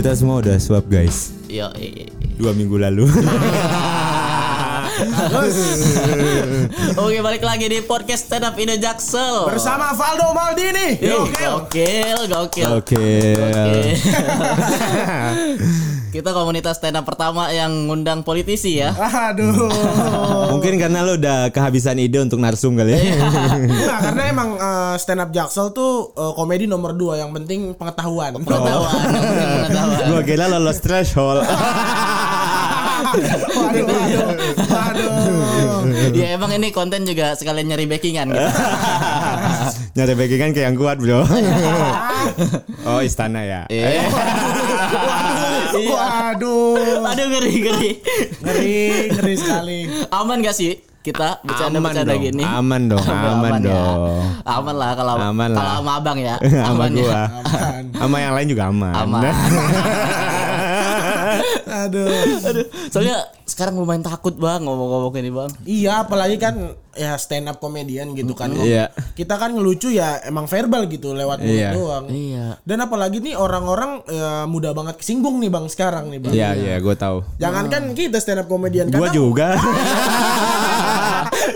Kita semua udah swab guys. Yo, i- i- Dua minggu lalu. Oke balik lagi di podcast stand up Indo Jaksel Bersama Valdo Maldini. Yo, Gokil. gokil, gokil. Kita komunitas stand up pertama yang ngundang politisi ya. Aduh. Mungkin karena lo udah kehabisan ide untuk narsum kali ya. Nah, karena emang eh, stand up Jaksel tuh eh, komedi nomor dua yang penting pengetahuan. Pengetahuan, penting pengetahuan. Gua kira lolos threshold. waduh, waduh, waduh. Ya emang ini konten juga sekalian nyari backingan gitu. Nyari backingan kayak yang kuat bro. oh istana ya. Iya. Waduh. Aduh ngeri ngeri. Ngeri, ngeri sekali. Aman gak sih kita Aman bercanda-bercanda dong, gini? aman dong, aman ya. dong. Aman lah kalau Aman lah. kalau sama abang ya. Sama Aman ya. gua. Aman. Sama yang lain juga aman. Aman. Aduh. Aduh, soalnya sekarang lumayan takut bang ngomong-ngomong ini bang. Iya, apalagi kan ya stand up komedian gitu kan. Iya. Kita kan ngelucu ya emang verbal gitu lewat mulut Iya. doang. Iya. Dan apalagi nih orang-orang ya, mudah banget kesinggung nih Bang sekarang nih Bang. Iya iya gue tahu. Jangankan kita stand up komedian kadang- juga.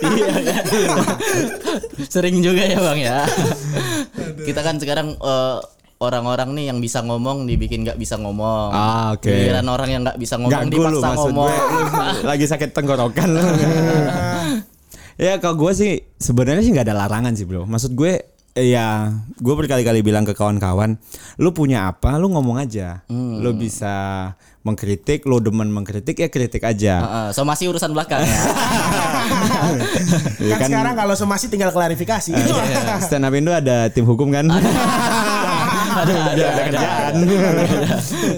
iya kan. Sering juga ya bang ya. Kita kan sekarang eh, orang-orang nih yang bisa ngomong dibikin nggak bisa ngomong. Ah, oke. Giliran orang yang nggak bisa ngomong Ganggu lu dipaksa maksud ngomong. gue. Lu Lagi sakit tenggorokan lu. ya kalau gue sih sebenarnya sih nggak ada larangan sih bro. Maksud gue eh, ya gue berkali-kali bilang ke kawan-kawan, lu punya apa, lu ngomong aja. Lu bisa mengkritik, lu demen mengkritik ya kritik aja. Heeh, so masih urusan belakang ya. Ya kan, sekarang kalau somasi tinggal klarifikasi. Stand up Indo ada tim hukum kan? Ada, ada, ada kerjaan.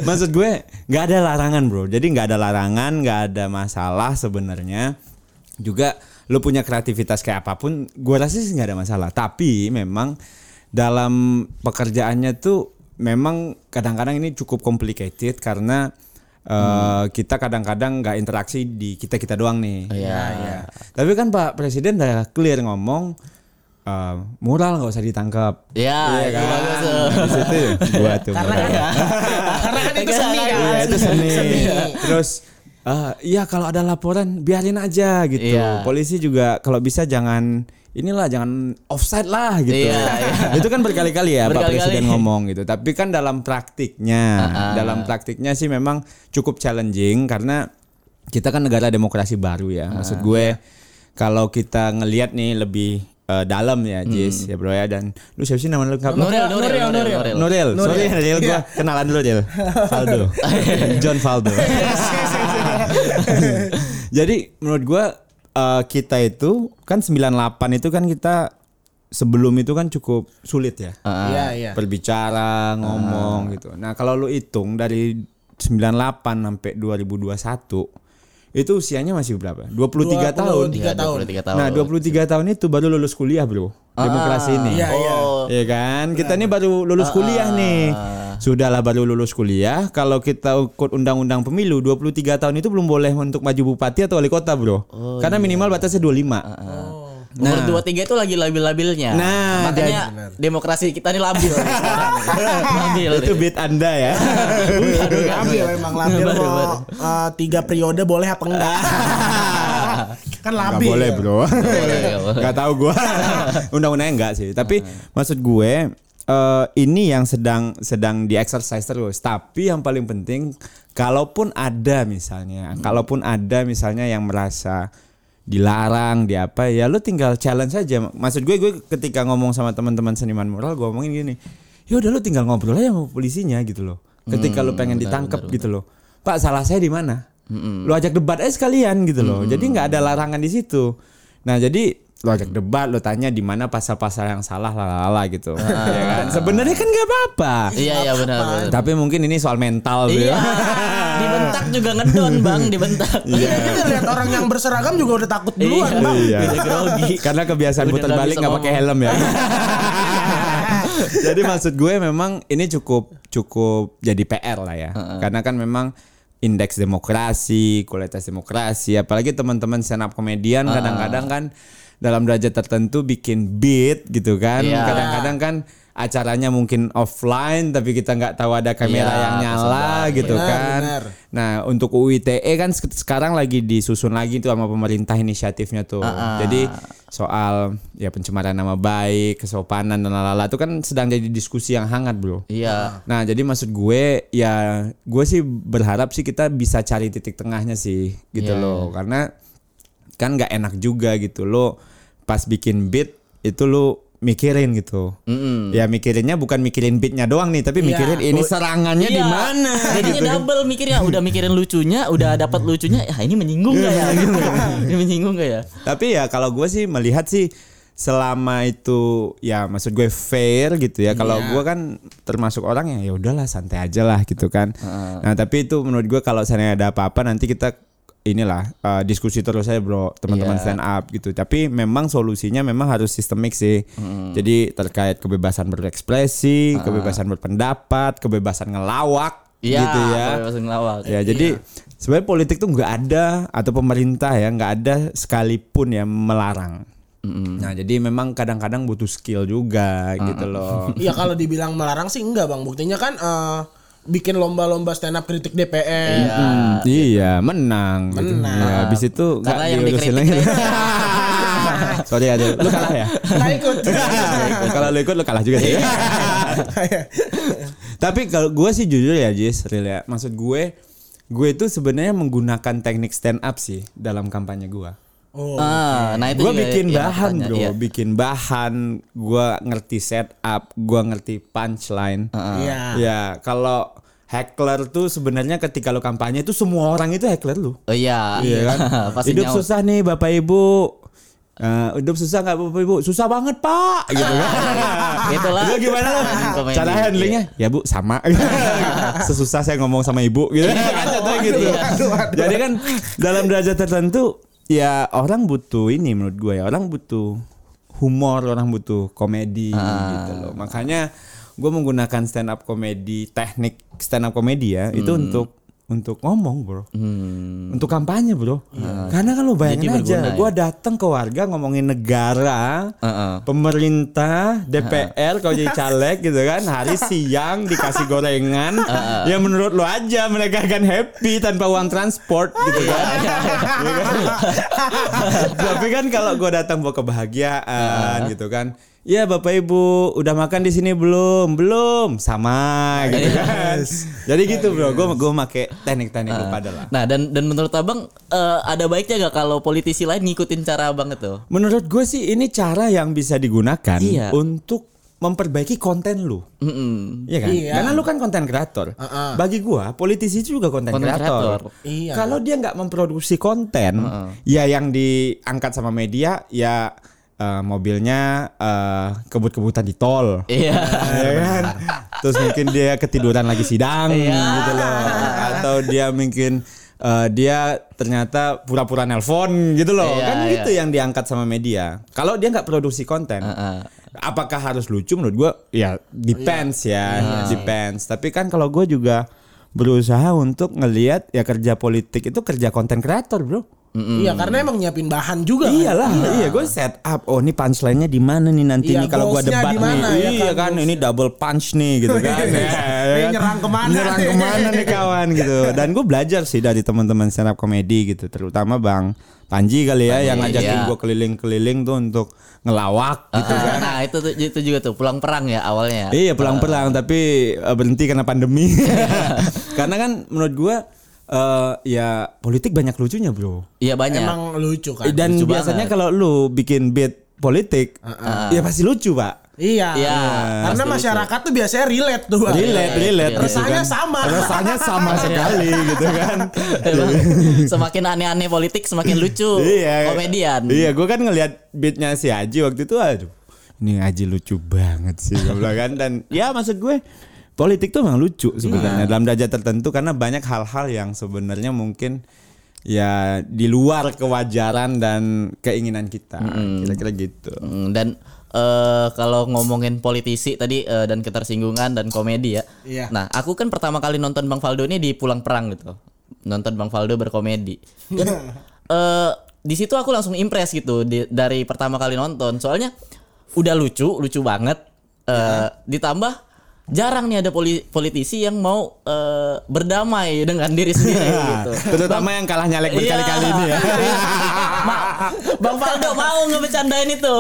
Maksud gue nggak ada larangan bro. Jadi nggak ada larangan, nggak ada masalah sebenarnya. Juga lu punya kreativitas kayak apa pun, gue rasa sih nggak ada masalah. Tapi memang dalam pekerjaannya tuh memang kadang-kadang ini cukup complicated karena eh, kita kadang-kadang nggak interaksi di kita kita doang nih. Iya, iya. Tapi kan Pak Presiden udah clear ngomong eh, mural nggak usah ditangkap. Ya, Iya itu kan? tuh. Di situ gua tuh. Karena kan, karena kan itu seni kan. Iya itu seni. Seni. Terus ah, iya kalau ada laporan biarin aja gitu. Iya. Polisi juga kalau bisa jangan inilah jangan offside lah gitu. Iya, iya. Itu kan berkali-kali ya Pak Berkali-kali. Presiden ngomong gitu. Tapi kan dalam praktiknya, dalam praktiknya sih memang cukup challenging karena kita kan negara demokrasi baru ya. Maksud gue kalau kita ngelihat nih lebih eh, dalam ya, Jis ya bro ya dan lu siapa sih nama lengkap Nuril, Nuril, Nuril. Nuril, sorry Nuril gua kenalan dulu Nuril. Faldo. John Faldo. Jadi menurut gua eh, kita itu kan 98 itu kan kita sebelum itu kan cukup sulit ya. Iya, iya. Berbicara, ngomong gitu. Nah, kalau lu hitung dari 98 sampai 2021 itu usianya masih berapa? 23 tahun. 23 Iya, tahun. 23 tahun. Nah, 23 tahun itu baru lulus kuliah, Bro. Demokrasi ini. Iya, iya. Oh, Iya kan? Kita ini baru lulus kuliah nih. Sudahlah baru lulus kuliah. Kalau kita ikut undang-undang pemilu 23 tahun itu belum boleh untuk maju bupati atau wali kota, Bro. Karena minimal batasnya 25. Umur dua tiga itu lagi labil-labilnya. Nah, makanya demokrasi kita ini labil. labil. Itu beat Anda ya. Labil emang labil Baru, mau baru. eh, tiga periode boleh apa enggak? kan labil. boleh, Bro. boleh, nggak tahu gua. Undang-undangnya enggak sih. Tapi maksud gue eh, ini yang sedang sedang di exercise terus. Tapi yang paling penting kalaupun ada misalnya, kalaupun ada misalnya yang merasa dilarang di apa ya lu tinggal challenge aja maksud gue gue ketika ngomong sama teman-teman seniman moral gue ngomongin gini ya udah lu tinggal ngobrol aja sama polisinya gitu loh ketika lu pengen ditangkap gitu loh pak salah saya di mana lu ajak debat aja sekalian gitu loh jadi nggak ada larangan di situ nah jadi lu ajak debat lu tanya di mana pasal-pasal yang salah lalala gitu ya kan sebenarnya kan nggak apa-apa Iya, iya benar. benar. tapi mungkin ini soal mental gitu Iya. ya. Dibentak juga ngedon, Bang, dibentak. Iya. Kita lihat orang yang berseragam juga udah takut duluan, Iya. Bang. Iya. Karena kebiasaan putar balik nggak pakai helm ya. jadi maksud gue memang ini cukup cukup jadi PR lah ya. Karena kan memang indeks demokrasi, kualitas demokrasi, apalagi teman-teman stand up komedian kadang-kadang kan dalam derajat tertentu bikin beat gitu kan. Iya. Kadang-kadang kan acaranya mungkin offline tapi kita nggak tahu ada kamera Iya, yang nyala gitu Benar, kan. benar. Nah, untuk UITE kan sek- sekarang lagi disusun lagi tuh sama pemerintah inisiatifnya tuh. Jadi soal ya pencemaran nama baik, kesopanan dan lalala itu kan sedang jadi diskusi yang hangat, Bro. Iya. Nah, jadi maksud gue ya gue sih berharap sih kita bisa cari titik tengahnya sih gitu Iya. loh. Karena kan nggak enak juga gitu lo pas bikin beat itu lo mikirin gitu. Mm-mm. Ya mikirinnya bukan mikirin beatnya doang nih, tapi Iya. mikirin ini serangannya di Iya. mana Jadinya gitu double mikirnya, udah mikirin lucunya, udah dapat lucunya, ya ini menyinggung gak ya? Gitu. ini menyinggung gak ya? Tapi ya kalau gue sih melihat sih selama itu ya maksud gue fair gitu ya. Kalau Iya. gue kan termasuk orang yang ya udahlah santai aja lah gitu kan. Nah tapi itu menurut gue kalau misalnya ada apa-apa nanti kita inilah eh, diskusi terus aja bro teman-teman Iya. stand up gitu. Tapi memang solusinya memang harus sistemik sih. Jadi terkait kebebasan berekspresi, kebebasan berpendapat, kebebasan ngelawak Iya, gitu ya. kebebasan ngelawak. Ya jadi sebenarnya politik tuh nggak ada atau pemerintah ya nggak ada sekalipun yang melarang. Nah jadi memang kadang-kadang butuh skill juga gitu loh. Iya kalau dibilang melarang sih enggak bang. Buktinya kan eh, bikin lomba-lomba stand up kritik DPR. Hmm, iya menang. Gitu. Menang. Ya, habis itu nggak Karena yang diurusin dikritik lagi. Sorry aja, lu kalah ya. Nggak ikut. kalau lu ikut lu kalah juga sih. Tapi kalau gue sih jujur ya Jis, real ya. Maksud gue, gue itu sebenarnya menggunakan teknik stand up sih dalam kampanye gue. Oh. Ah, nah itu gue bikin bahan makanya, bro. iya. bikin bahan gue ngerti setup gue ngerti punchline. Iya. ya kalau heckler tuh sebenarnya ketika lo kampanye itu semua orang itu heckler lu. Oh iya, iya kan? Pasti hidup susah nih bapak ibu. Eh, hidup susah nggak bapak ibu? Susah banget pak. Gitu kan? Itulah. Lu gimana lo cara handlingnya? ya bu sama. Sesusah saya ngomong sama ibu gitu. Kan? Contohnya gitu. Jadi kan dalam derajat tertentu ya orang butuh ini menurut gue ya. Orang butuh humor orang butuh komedi gitu loh. Makanya gue menggunakan stand up komedi teknik stand up komedi ya itu untuk untuk ngomong bro. Untuk kampanye bro. Karena kan lo bayangin Jadi aja ya. gue datang ke warga ngomongin negara Heeh. pemerintah DPR kalau jadi caleg gitu kan. Hari siang dikasih gorengan. Ya menurut lo aja mereka akan happy tanpa uang transport gitu kan. Iya. Kan? tapi kan kalau gue datang bawa kebahagiaan gitu kan Ya bapak ibu udah makan di sini belum belum sama gitu kan jadi gitu bro gue gue make teknik-teknik lu pada lah Nah dan dan menurut abang eh, ada baiknya gak kalau politisi lain ngikutin cara abang itu? menurut gue sih ini cara yang bisa digunakan Iya. untuk memperbaiki konten lu Mm-mm. Iya kan? Iya. Karena lu kan konten kreator. Heeh. Bagi gua, politisi itu juga konten kreator. Iya. Kalau dia nggak memproduksi konten, ya yang diangkat sama media ya eh, mobilnya eh, kebut-kebutan di tol. Iya. ya kan? Terus mungkin dia ketiduran lagi sidang Iya. gitu loh. Atau dia mungkin eh, dia ternyata pura-pura nelpon gitu loh. Iya, kan iya. gitu yang diangkat sama media. Kalau dia nggak produksi konten, Heeh. apakah harus lucu menurut gua? Ya depends ya, depends. Tapi kan kalau gue juga berusaha untuk ngelihat ya kerja politik itu kerja konten kreator, Bro. Iya karena emang nyiapin bahan juga. kan. Iyalah, iya gue set up. Oh, ini punchline-nya di mana nih nanti Iya, nih kalau gua goalsnya debat di mana nih. ya iya kan, kan, ini double punch nih gitu kan. Ya, ya kan? nyerang ke mana? Nyerang ke mana nih kawan gitu. Dan gue belajar sih dari teman-teman stand up komedi gitu, terutama Bang Panji kali ya yang ngajakin iya. gue keliling-keliling tuh untuk ngelawak gitu kan. Nah itu tuh itu juga tuh pulang perang ya awalnya. Iya pulang perang tapi eh, berhenti karena pandemi. karena kan menurut gua eh, ya politik banyak lucunya bro. Iya banyak. Emang lucu kan. Dan lucu biasanya kalau lu bikin beat politik, ya pasti lucu pak. Iya. Iya, Karena masyarakat tuh biasanya relate tuh. Relate, relate. gitu Rasanya kan. sama. Rasanya sama sekali gitu kan. Emang semakin aneh-aneh politik semakin lucu. iya. Komedian. Iya, gua kan ngelihat beatnya si Aji waktu itu, aduh, ini Aji lucu banget sih, bilang kan. Dan ya maksud gue politik tuh memang lucu sebenarnya dalam derajat tertentu karena banyak hal-hal yang sebenarnya mungkin ya di luar kewajaran dan keinginan kita, kira-kira gitu. Mm, Dan eh, kalau ngomongin politisi tadi eh, dan ketersinggungan dan komedi ya. Iya. Nah, aku kan pertama kali nonton Bang Faldo ini di Pulang Perang gitu. Nonton Bang Faldo berkomedi. Dan eh, di situ aku langsung impress gitu di- dari pertama kali nonton. Soalnya udah lucu, lucu banget. Eh, ditambah jarang nih ada poli- politisi yang mau eh, berdamai dengan diri sendiri gitu. Terutama yang kalah nyalek berkali-kali Iya. ini ya. Ma- Bang Faldo mau ngebecandain itu.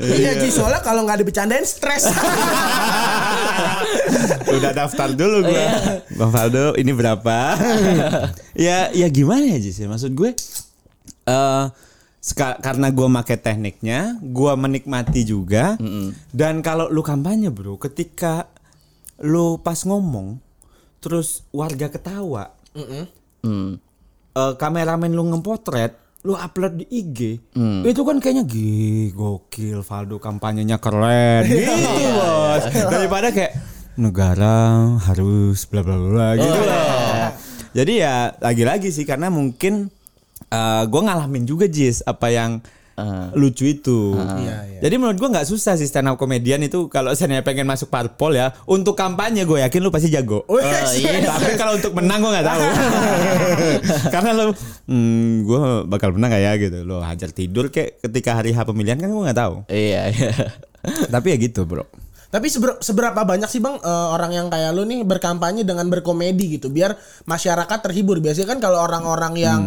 Iya Ji, soalnya kalau nggak dibecandain stres. Udah daftar dulu gue. Bang Faldo ini berapa? ya ya gimana ya Jis ya? Maksud gue eh seka- karena gue make tekniknya, gue menikmati juga. Dan kalau lu kampanye bro, ketika lu pas ngomong, terus warga ketawa, Hmm. eh, kameramen lu ngepotret, lu upload di IG, itu kan kayaknya gih gokil Valdo kampanyenya keren. Gitu bos. Daripada kayak negara harus bla bla bla gitu loh. Jadi ya lagi-lagi sih karena mungkin eh gue ngalamin juga Jis apa yang lucu itu. Iya, iya. Jadi menurut gue nggak susah sih stand up komedian itu kalau saya pengen masuk parpol ya untuk kampanye gue yakin lu pasti jago. Oh, iya. Tapi kalau untuk menang gue nggak tahu. Karena lo, hmm, gue bakal menang gak ya gitu. Lo hajar tidur kayak ketika hari H pemilihan kan gue nggak tahu. Iya, iya. Tapi ya gitu bro. Tapi seber- seberapa banyak sih bang eh, orang yang kayak lu nih berkampanye dengan berkomedi gitu biar masyarakat terhibur. Biasanya kan kalau orang-orang yang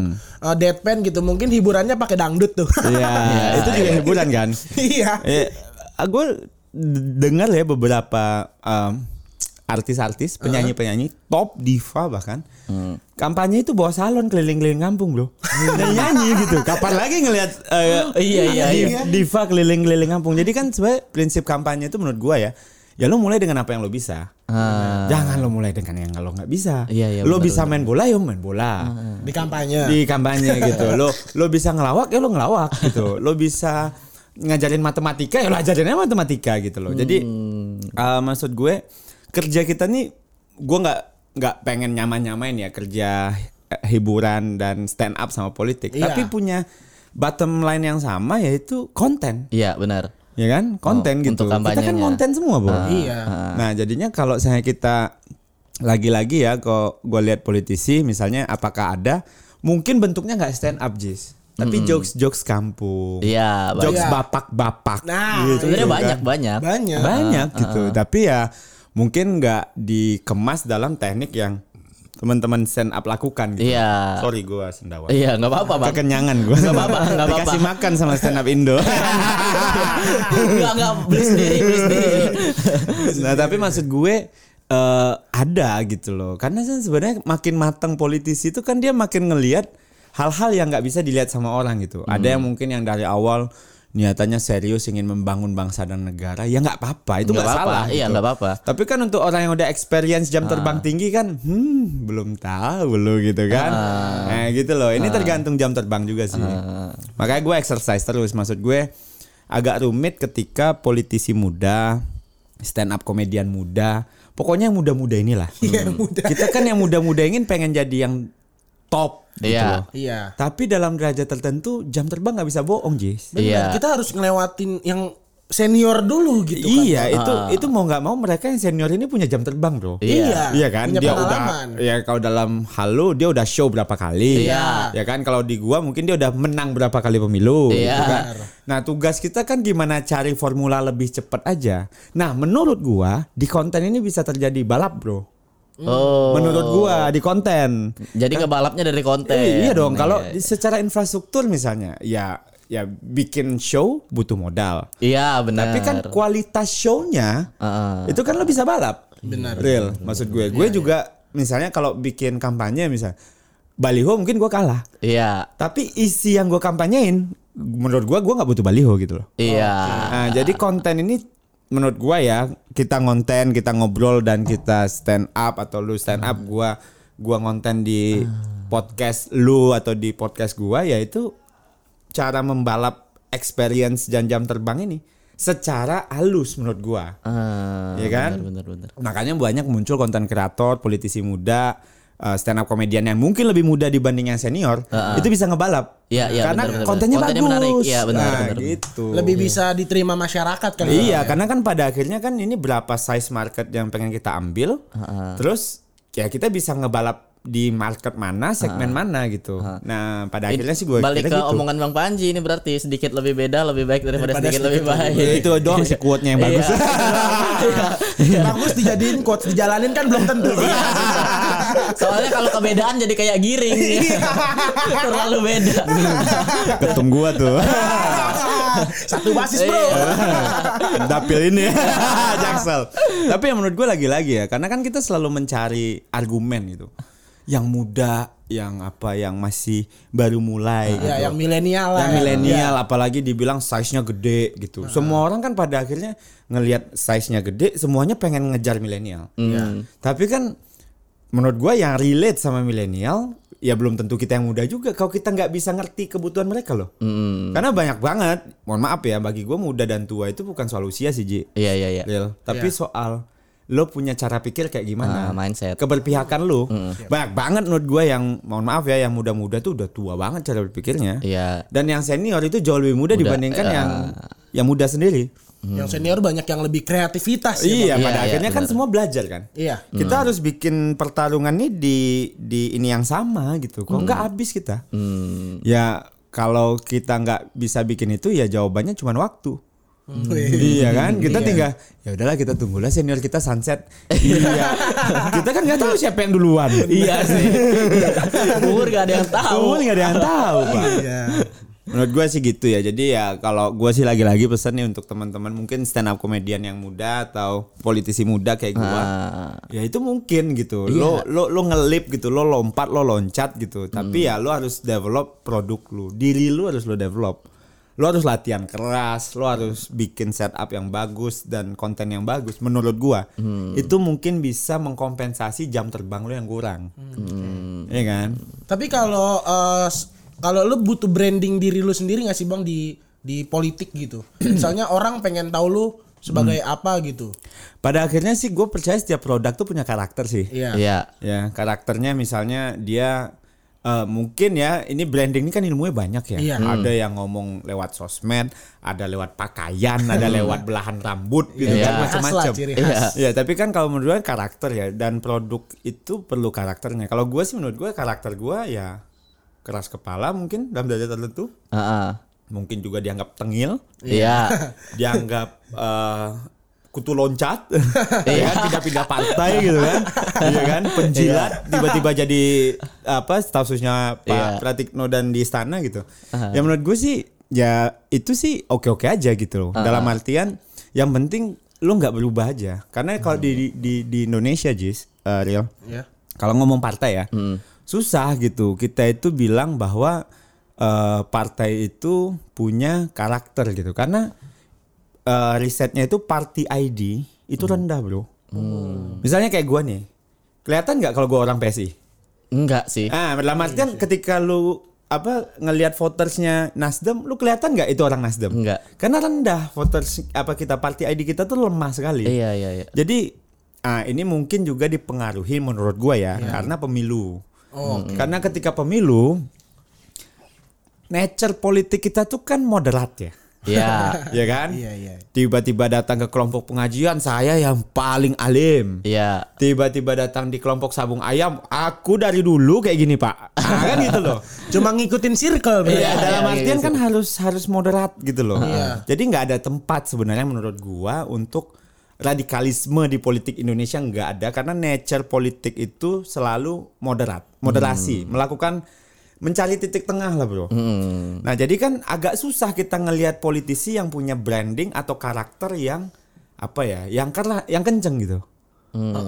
eh, deadpan gitu mungkin hiburannya pakai dangdut tuh. Iya, itu juga hiburan kan. Iya. Eh, gue dengar ya beberapa em, artis-artis, penyanyi-penyanyi, top diva bahkan. Kampanye itu bawa salon keliling-keliling kampung, Bro. Nyanyi gitu. Kapan lagi ngelihat eh, Iya, iya, iya. diva keliling-keliling kampung. Jadi kan sebenarnya prinsip kampanye itu menurut gua ya, ya lo mulai dengan apa yang lo bisa. Ah. Jangan lo mulai dengan yang lo nggak bisa. Iya, iya, lo benar, bisa main bola ya main bola Di kampanye. di kampanye gitu. Lo lo bisa ngelawak ya lo ngelawak gitu. Lo bisa ngajarin matematika ya lo ajarinnya matematika gitu loh. Jadi uh, maksud gue kerja kita nih gue nggak nggak pengen nyaman-nyamain ya kerja eh, hiburan dan stand up sama politik. Iya. Tapi punya bottom line yang sama yaitu konten. Iya, benar. Ya kan? Konten Oh, gitu. untuk Kita kan konten semua, Bro. Iya. Nah, jadinya kalau saya kita lagi-lagi ya, kok gue lihat politisi, misalnya apakah ada, mungkin bentuknya nggak stand up, Jis, tapi jokes-jokes kampung, Iya, jokes bapak-bapak, Nah, gitu Sebenarnya kan. banyak, banyak. Banyak. banyak gitu. Tapi ya mungkin nggak dikemas dalam teknik yang teman-teman stand up lakukan gitu. Iya. Sorry gue sendawa. Iya, nggak apa-apa, Bang. Kekenyangan gue. Nggak apa-apa, nggak apa-apa. Dikasih makan sama stand up Indo. Enggak, enggak beli sendiri, beli sendiri. nah tapi maksud gue eh, ada gitu loh karena kan sebenarnya makin matang politisi itu kan dia makin ngelihat hal-hal yang nggak bisa dilihat sama orang gitu ada yang mungkin yang dari awal niatannya serius ingin membangun bangsa dan negara ya nggak apa-apa itu Nggak salah iya, gitu. nggak apa-apa. tapi kan untuk orang yang udah experience jam terbang tinggi kan hmm belum tahu lo gitu kan. Nah gitu loh. Ini tergantung jam terbang juga sih. Makanya gue exercise terus. Maksud gue agak rumit ketika politisi muda stand up komedian muda. Pokoknya yang muda-muda inilah. Iya, muda. kita kan yang muda-muda ingin pengen jadi yang top gitu Iya. loh. Iya. tapi dalam derajat tertentu jam terbang nggak bisa bohong Jis Benar. Iya. Kita harus ngelewatin yang senior dulu gitu kan. iya itu itu mau nggak mau mereka yang senior ini punya jam terbang bro Iya. Iya kan Punya dia pengalaman. udah ya kalau dalam halo dia udah show berapa kali Iya. ya kan kalau di gua mungkin dia udah menang berapa kali pemilu Iya. gitu kan. nah tugas kita kan gimana cari formula lebih cepat aja nah menurut gua di konten ini bisa terjadi balap bro Oh. menurut gua di konten Jadi ngebalapnya dari konten. Eh, iya dong kalau Iya. secara infrastruktur misalnya ya ya bikin show butuh modal Iya, benar. tapi kan kualitas shownya Heeh. itu kan lo bisa balap. Benar. Real, maksud gue. Gue juga misalnya kalau bikin kampanye misal baliho mungkin gue kalah. Iya. Tapi isi yang gue kampanyein menurut gue gue nggak butuh baliho gitu loh. Iya. Nah, jadi konten ini menurut gue ya kita ngonten, kita ngobrol dan kita stand up atau lu stand up gua gua ngonten di podcast lu atau di podcast gua yaitu cara membalap experience jam-jam terbang ini secara halus menurut gua. Ah, Iya kan? Benar, benar, benar. Makanya banyak muncul konten kreator, politisi muda, stand up komedian yang mungkin lebih muda dibanding yang senior, itu bisa ngebalap. Iya, iya, karena benar, benar, kontennya. Kontennya bagus. menarik. Iya, benar, nah, benar, benar. gitu. Lebih bisa diterima masyarakat kan. Iya, karena kan pada akhirnya kan ini berapa size market yang pengen kita ambil. Terus ya kita bisa ngebalap di market mana, segmen mana gitu. Nah, pada akhirnya sih gue balik ke gitu. omongan Bang Panji ini berarti sedikit lebih beda lebih baik daripada, Daripada sedikit, sedikit lebih baik. Ya, itu doang sih quote-nya yang bagus. Iya. Bagus dijadiin quotes dijalanin kan belum tentu. Soalnya kalau kebedaan jadi kayak giring. Terlalu beda. Ketum gua tuh. Satu basis bro. Dapil ini Jaksel. Tapi yang menurut gue lagi-lagi ya, karena kan kita selalu mencari argumen gitu. Yang muda, yang apa, yang masih baru mulai. gitu. Ya yang milenial lah. yang ya. milenial apalagi dibilang size-nya gede gitu. Semua orang kan pada akhirnya ngelihat size-nya gede, semuanya pengen ngejar milenial. Tapi kan menurut gua yang relate sama milenial ya belum tentu kita yang muda juga kalau kita nggak bisa ngerti kebutuhan mereka loh. Karena banyak banget, mohon maaf ya bagi gua muda dan tua itu bukan soal usia sih Ji. Iya iya iya. Tapi soal lo punya cara pikir kayak gimana? mindset. Keberpihakan lo. Banyak banget menurut gua yang mohon maaf ya yang muda-muda tuh udah tua banget cara berpikirnya. Iya. Dan yang senior itu jauh lebih muda, dibandingkan ya. yang yang muda sendiri. Yang senior banyak yang lebih kreativitas ya, iya, Bang. pada Iya, iya, akhirnya kan benar. semua belajar kan. Iya. Kita harus bikin pertarungan nih di di ini yang sama gitu. Kok nggak habis kita? Hmm. Ya kalau kita nggak bisa bikin itu ya jawabannya cuma waktu. Hmm. Iya kan, kita tinggal ya udahlah kita tunggulah senior kita sunset. iya, kita kan nggak tahu siapa yang duluan. Iya sih. Umur gak ada yang tahu. Tahu nggak ada yang tahu pak. Iya. Menurut gue sih gitu ya. Jadi ya kalau gue sih lagi-lagi pesan nih untuk teman-teman mungkin stand up komedian yang muda atau politisi muda kayak gue. Ah. Ya itu mungkin gitu. Lo lo lo ngelip gitu, lo lompat, lo loncat gitu. Tapi ya lo harus develop produk lo. Diri lo harus lo develop. Lo harus latihan keras, lo harus bikin setup yang bagus dan konten yang bagus. Menurut gua, itu mungkin bisa mengkompensasi jam terbang lo yang kurang. Iya kan? Tapi kalau eh, s- kalau lu butuh branding diri lu sendiri nggak sih bang di di politik gitu? Misalnya orang pengen tahu lu sebagai apa gitu. Pada akhirnya sih gue percaya setiap produk tuh punya karakter sih. Iya. Iya. Ya karakternya misalnya dia eh, mungkin ya ini branding ini kan ilmunya banyak ya. Iya. Ada yang ngomong lewat sosmed, ada lewat pakaian, ada lewat belahan rambut gitu Iya. kan macam-macam. Iya. Ya tapi kan kalau menurut gue karakter ya dan produk itu perlu karakternya. Kalau gue sih menurut gue karakter gue ya keras kepala mungkin dalam derajat tertentu. Heeh. Mungkin juga dianggap tengil, Iya. dianggap eh, kutu loncat, ya kan pindah-pindah partai gitu kan, iya kan penjilat tiba-tiba jadi apa staf susnya Pak Iya. Pratikno dan di istana gitu. Ya menurut gue sih ya itu sih oke-oke aja gitu loh. Dalam artian yang penting lu nggak berubah aja. Karena kalau di, di di Indonesia Jis, eh, real Iya. kalau ngomong partai ya susah gitu. Kita itu bilang bahwa eh, partai itu punya karakter gitu. Karena eh, risetnya itu party ID itu rendah bro. Misalnya kayak gua nih kelihatan nggak kalau gua orang PSI Enggak sih. ah dalam artian ketika lu apa ngelihat votersnya Nasdem lu kelihatan nggak itu orang Nasdem? Enggak. karena rendah voters apa kita party ID kita tuh lemah sekali. Iya iya iya. jadi ah, ini mungkin juga dipengaruhi menurut gua ya karena pemilu. Karena ketika pemilu nature politik kita tuh kan moderat ya. Iya. ya kan? Iya iya. Tiba-tiba datang ke kelompok pengajian saya yang paling alim. Iya. Tiba-tiba datang di kelompok sabung ayam, aku dari dulu kayak gini, Pak. Nah, kan gitu loh. Cuma ngikutin circle berarti. Iya, dalam iya, artian iya, kan harus harus moderat gitu loh. Iya. Jadi nggak ada tempat sebenarnya menurut gua untuk radikalisme di politik Indonesia nggak ada karena nature politik itu selalu moderat, moderasi, melakukan mencari titik tengah lah bro. Nah jadi kan agak susah kita ngelihat politisi yang punya branding atau karakter yang apa ya, yang karena yang kenceng gitu.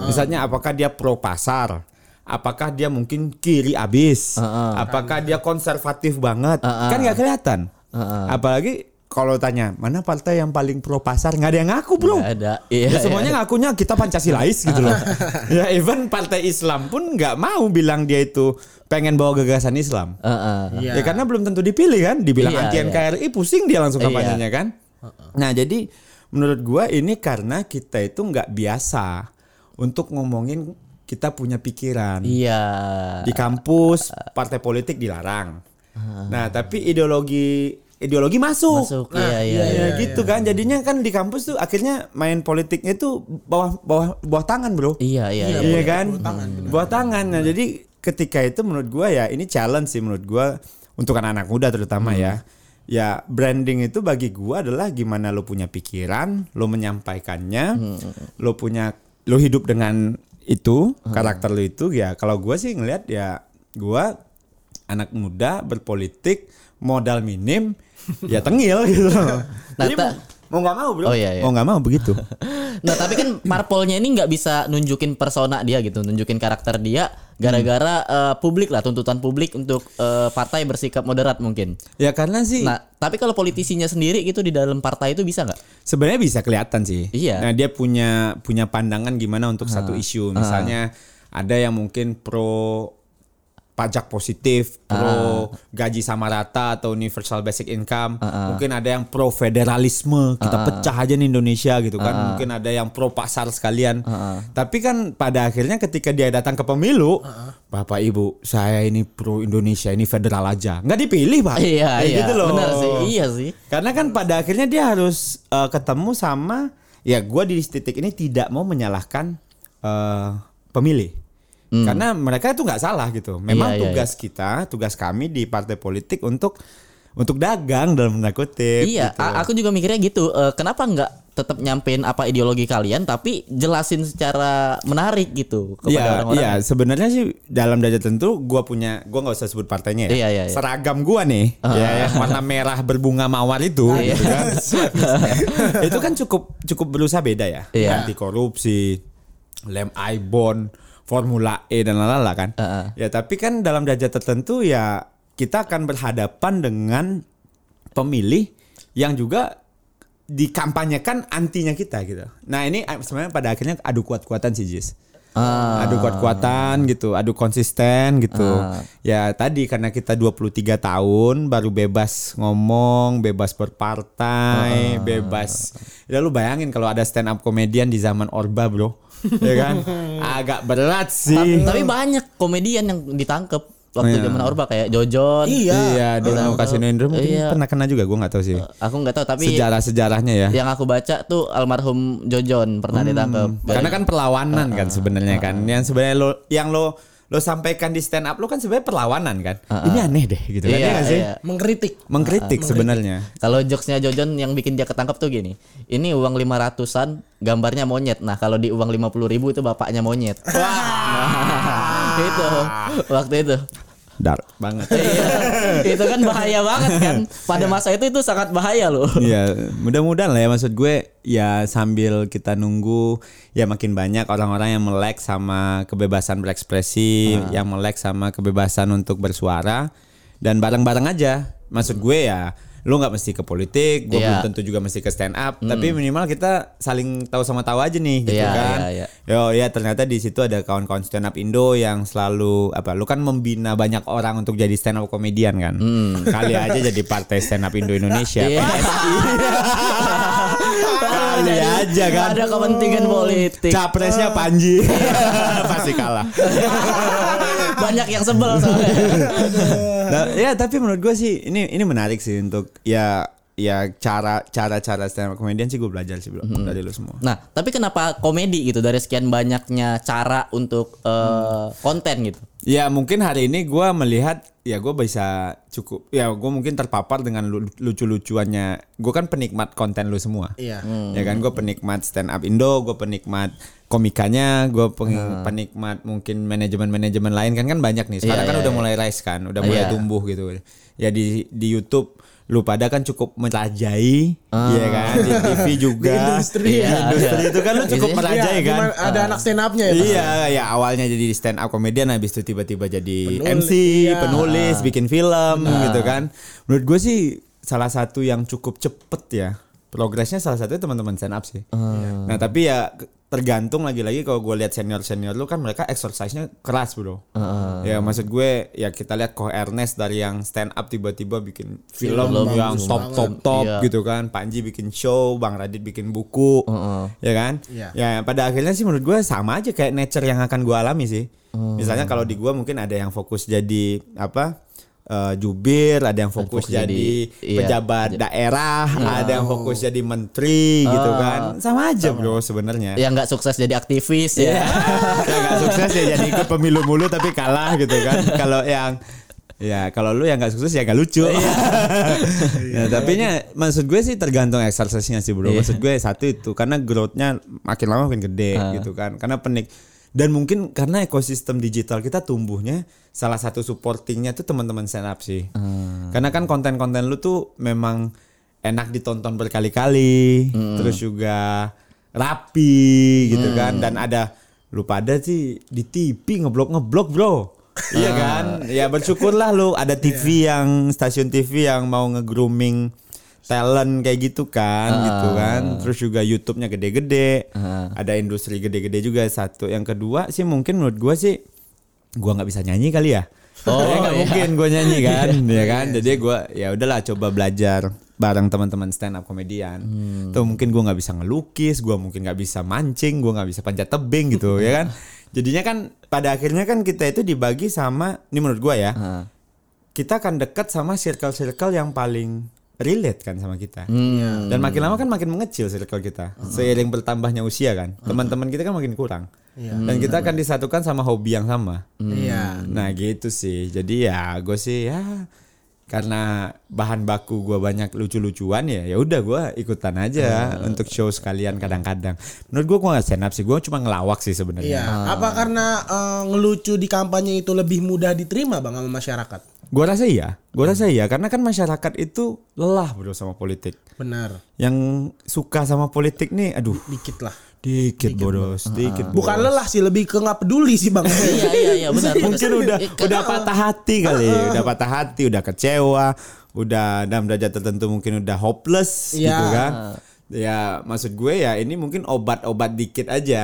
Misalnya apakah dia pro pasar, apakah dia mungkin kiri abis, apakah dia konservatif banget, kan nggak kelihatan. Apalagi kalau tanya mana partai yang paling pro pasar nggak ada yang ngaku bro. Nggak ada. Iya, Ya, semuanya iya. ngakunya kita Pancasilais gitu loh. ya even partai Islam pun nggak mau bilang dia itu pengen bawa gagasan Islam. Heeh. Iya. Ya karena belum tentu dipilih kan, dibilang Iya, anti iya. NKRI pusing dia langsung Iya. kampanyenya kan. Nah jadi menurut gua ini karena kita itu nggak biasa untuk ngomongin kita punya pikiran. Iya. Di kampus partai politik dilarang. Nah tapi ideologi ideologi masuk. Masuk. Nah, Iya iya. Ya iya. gitu kan jadinya kan di kampus tuh akhirnya main politiknya tuh bawah bawah bawah tangan bro Iya iya. Iya, iya. iya kan bawah tangan, benar. bawah tangan nah jadi ketika itu menurut gua ya ini challenge sih menurut gua untuk anak-anak muda terutama ya. Ya branding itu bagi gua adalah gimana lo punya pikiran, lo menyampaikannya, lo punya lo hidup dengan itu karakter lo itu ya. Kalau gua sih ngelihat ya gua anak muda berpolitik modal minim ya tengil gitu. Jadi ta- mau nggak mau bro, Oh, iya, iya. mau nggak mau begitu. Nah tapi kan parpolnya ini nggak bisa nunjukin persona dia gitu, nunjukin karakter dia gara-gara eh, publik lah tuntutan publik untuk eh, partai bersikap moderat mungkin. ya karena sih Nah tapi kalau politisinya sendiri gitu di dalam partai itu bisa nggak? Sebenarnya bisa kelihatan sih. Iya. Nah, dia punya punya pandangan gimana untuk satu isu. Misalnya ada yang mungkin pro pajak positif, pro gaji sama rata atau universal basic income. Mungkin ada yang pro federalisme, kita pecah aja nih Indonesia gitu kan. Mungkin ada yang pro pasar sekalian. Tapi kan pada akhirnya ketika dia datang ke pemilu, Bapak Ibu, saya ini pro Indonesia, ini federal aja. nggak dipilih, Pak. Iya Kayak iya gitu loh. benar sih iya sih. Karena kan pada akhirnya dia harus eh, ketemu sama ya gua di titik ini tidak mau menyalahkan eh, pemilih. Karena mereka itu nggak salah gitu. Memang Hmm. Iya, iya, tugas kita, tugas kami di partai politik untuk untuk dagang dalam tanda kutip. Iya, gitu. aku juga mikirnya gitu. Eh, kenapa nggak tetap nyampein apa ideologi kalian, tapi jelasin secara menarik gitu kepada Iya, orang-orang. iya. Sebenarnya sih dalam dada tentu gua punya, gua nggak usah sebut partainya ya. Iya, iya, iya. Seragam gua nih, ya, yang warna merah berbunga mawar itu, Iya. gitu kan. itu kan cukup cukup berusaha beda ya. Iya. Anti korupsi, lem ibon, formula E dan lalala kan. Heeh. Ya tapi kan dalam derajat tertentu ya kita akan berhadapan dengan pemilih yang juga dikampanyekan antinya kita gitu. Nah ini eh, sebenarnya pada akhirnya adu kuat-kuatan sih Jis. Ah. Adu kuat-kuatan gitu, adu konsisten gitu. Ya tadi karena kita 23 tahun baru bebas ngomong, bebas berpartai, bebas. Ya lu bayangin kalau ada stand up komedian di zaman Orba, Bro. Ya kan? Agak berat sih. Tapi banyak komedian yang ditangkep waktu Iya. zaman Orba kayak Jojon. Iya. Iya, di Ditangkep. Kasino Indro mungkin Iya. pernah kena juga, gue nggak tahu sih. Aku nggak tahu tapi Sejarah-sejarahnya ya. yang aku baca tuh almarhum Jojon pernah ditangkep. Karena kan perlawanan kan sebenarnya kan. Yang sebenarnya lo yang lo lo sampaikan di stand up lo kan sebenarnya perlawanan kan. Ini aneh deh gitu kan. Iya, Iya nggak sih? iya. Mengkritik. Mengkritik sebenarnya. Kalau jokesnya Jojon yang bikin dia ketangkep tuh gini. Ini uang 500-an gambarnya monyet. Nah, kalau di uang 50 ribu itu bapaknya monyet. Nah, itu waktu itu. Dark banget. Iya, itu kan bahaya banget kan. Pada masa itu itu sangat bahaya loh. Iya, mudah-mudahan lah ya maksud gue ya sambil kita nunggu ya makin banyak orang-orang yang melek sama kebebasan berekspresi, yang melek sama kebebasan untuk bersuara dan bareng-bareng aja. Maksud gue ya lu nggak mesti ke politik, gue Iya. belum tentu juga mesti ke stand up, tapi minimal kita saling tahu sama tahu aja nih gitu Iya, kan. iya, iya. Yo ya ternyata di situ ada kawan-kawan stand up Indo yang selalu apa lu kan membina banyak orang untuk jadi stand up komedian kan. Kali aja jadi partai stand up Indo Indonesia. Iya. Kali aja kan. Ada kepentingan politik. Capresnya Panji. Pasti kalah. Banyak yang sebel soalnya. Nah, ya tapi menurut gue sih ini ini menarik sih untuk ya ya cara cara cara stand up comedian sih gue belajar sih bro dari lu semua. Nah, tapi kenapa komedi gitu dari sekian banyaknya cara untuk eh, konten gitu? Ya mungkin hari ini gue melihat ya gue bisa cukup ya gue mungkin terpapar dengan lu- lucu-lucuannya. Gue kan penikmat konten lu semua. Iya. Ya kan gue penikmat stand up Indo, gue penikmat komikanya, gue penikmat mungkin manajemen-manajemen lain kan kan banyak nih. Sekarang Iya, kan iya, udah iya. mulai rise kan, udah mulai Iya. tumbuh gitu. Ya di di YouTube lu pada kan cukup merajai, ya kan di TV juga. Di industri. Di industri itu kan lu cukup Iya, merajai Iya, kan. ada anak stand up-nya ya. Pak? Iya, ya awalnya jadi stand up komedian habis itu tiba-tiba jadi Penulis, MC, iya. penulis, bikin film gitu kan. Menurut gue sih salah satu yang cukup cepet ya. Progresnya salah satunya teman-teman stand up sih. Nah, tapi ya tergantung lagi-lagi kalau gue lihat senior-senior lu kan mereka exercise-nya keras, Bro. Ya maksud gue ya kita lihat Ko Ernest dari yang stand up tiba-tiba bikin film, Film yang top top top Iya. gitu kan. Panji bikin show, Bang Radit bikin buku. Ya kan? Iya. Ya pada akhirnya sih menurut gue sama aja kayak nature yang akan gue alami sih. Misalnya kalau di gue mungkin ada yang fokus jadi apa eh, jubir, ada yang fokus, fokus jadi, jadi- iya. pejabat daerah, ada yang fokus jadi menteri gitu kan. Sama aja bro sebenarnya. yang nggak sukses jadi aktivis ya. yang gak sukses ya jadi ikut pemilu mulu tapi kalah gitu kan. Kalau yang ya kalau lu yang gak sukses ya gak lucu. ya, tapi nya maksud gue sih tergantung exercise-nya sih bro. Maksud gue satu itu karena growth-nya makin lama makin gede gitu kan. Karena penik dan mungkin karena ekosistem digital kita tumbuhnya salah satu supportingnya tuh teman-teman stand up sih. Karena kan konten-konten lu tuh memang enak ditonton berkali-kali, terus juga rapi gitu kan dan ada lu pada sih di TV ngeblok ngeblok bro. Iya kan? Ya bersyukurlah lu ada TV yang stasiun TV yang mau nge-grooming talent kayak gitu kan gitu kan. Terus juga YouTube-nya gede-gede. Ada industri gede-gede juga satu. Yang kedua sih mungkin menurut gua sih gua nggak bisa nyanyi kali ya. Oh, Ya nggak iya. mungkin gua nyanyi kan, ya kan. Jadi gua ya udahlah coba belajar bareng teman-teman stand up komedian. Tuh mungkin gua nggak bisa ngelukis, gua mungkin nggak bisa mancing, gua nggak bisa panjat tebing gitu, ya kan. Jadinya kan pada akhirnya kan kita itu dibagi sama, ini menurut gua ya, Heeh. kita akan dekat sama circle-circle yang paling relate kan sama kita. Hmm. Dan makin lama kan makin mengecil circle kita. Seiring bertambahnya usia kan. Teman-teman kita kan makin kurang. Dan kita akan disatukan sama hobi yang sama. Iya. Nah gitu sih. Jadi ya gue sih ya karena bahan baku gue banyak lucu-lucuan ya ya udah gue ikutan aja untuk show sekalian kadang-kadang menurut gue gue nggak stand up sih gue cuma ngelawak sih Iya. sebenarnya Apa karena eh, ngelucu di kampanye itu lebih mudah diterima bang sama masyarakat? Gue rasa iya gue rasa iya karena kan masyarakat itu lelah bro sama politik Benar. yang suka sama politik nih aduh Dikit lah. dikit boros dikit Bukan boros. lelah sih, lebih ke nggak peduli sih bang. iya iya iya benar. mungkin udah udah patah hati kali udah patah hati udah kecewa udah dalam derajat tertentu mungkin udah hopeless Iya. gitu kan ya maksud gue ya ini mungkin obat-obat dikit aja.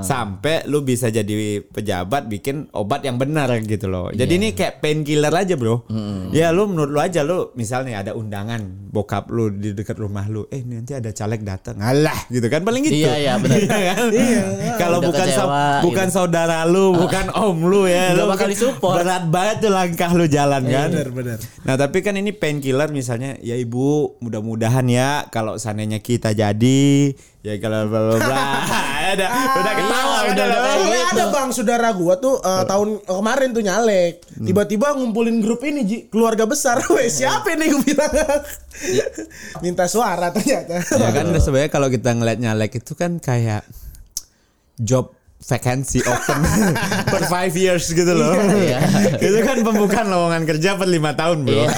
Sampai lu bisa jadi pejabat bikin obat yang benar gitu loh. Jadi ini kayak painkiller aja bro. Ya lu menurut lu aja lu misalnya ada undangan bokap lu di dekat rumah lu eh nanti ada caleg datang. Ngalah gitu kan? Paling gitu. Iya, iya, benar. kan? kalau Udah bukan kecewa, bukan gitu. saudara lu bukan om lu ya lu bakal kan disupport. berat banget tuh langkah lu jalan kan? Benar benar. Nah tapi kan ini painkiller misalnya ya ibu mudah-mudahan ya kalau seandainya kita jadi ya kalau bla bla bla ada udah ketawa iya, udah udah gitu. ada bang saudara gua tuh eh, tahun kemarin tuh nyalek. Tiba-tiba ngumpulin grup ini Ji, keluarga besar. Weh siapa ini gue bilang. Minta suara ternyata. Ya kan sebenarnya kalau kita ngeliat nyalek itu kan kayak job vacancy open per five years gitu loh. Iya. itu kan pembukaan lowongan kerja per lima tahun bro. Iya.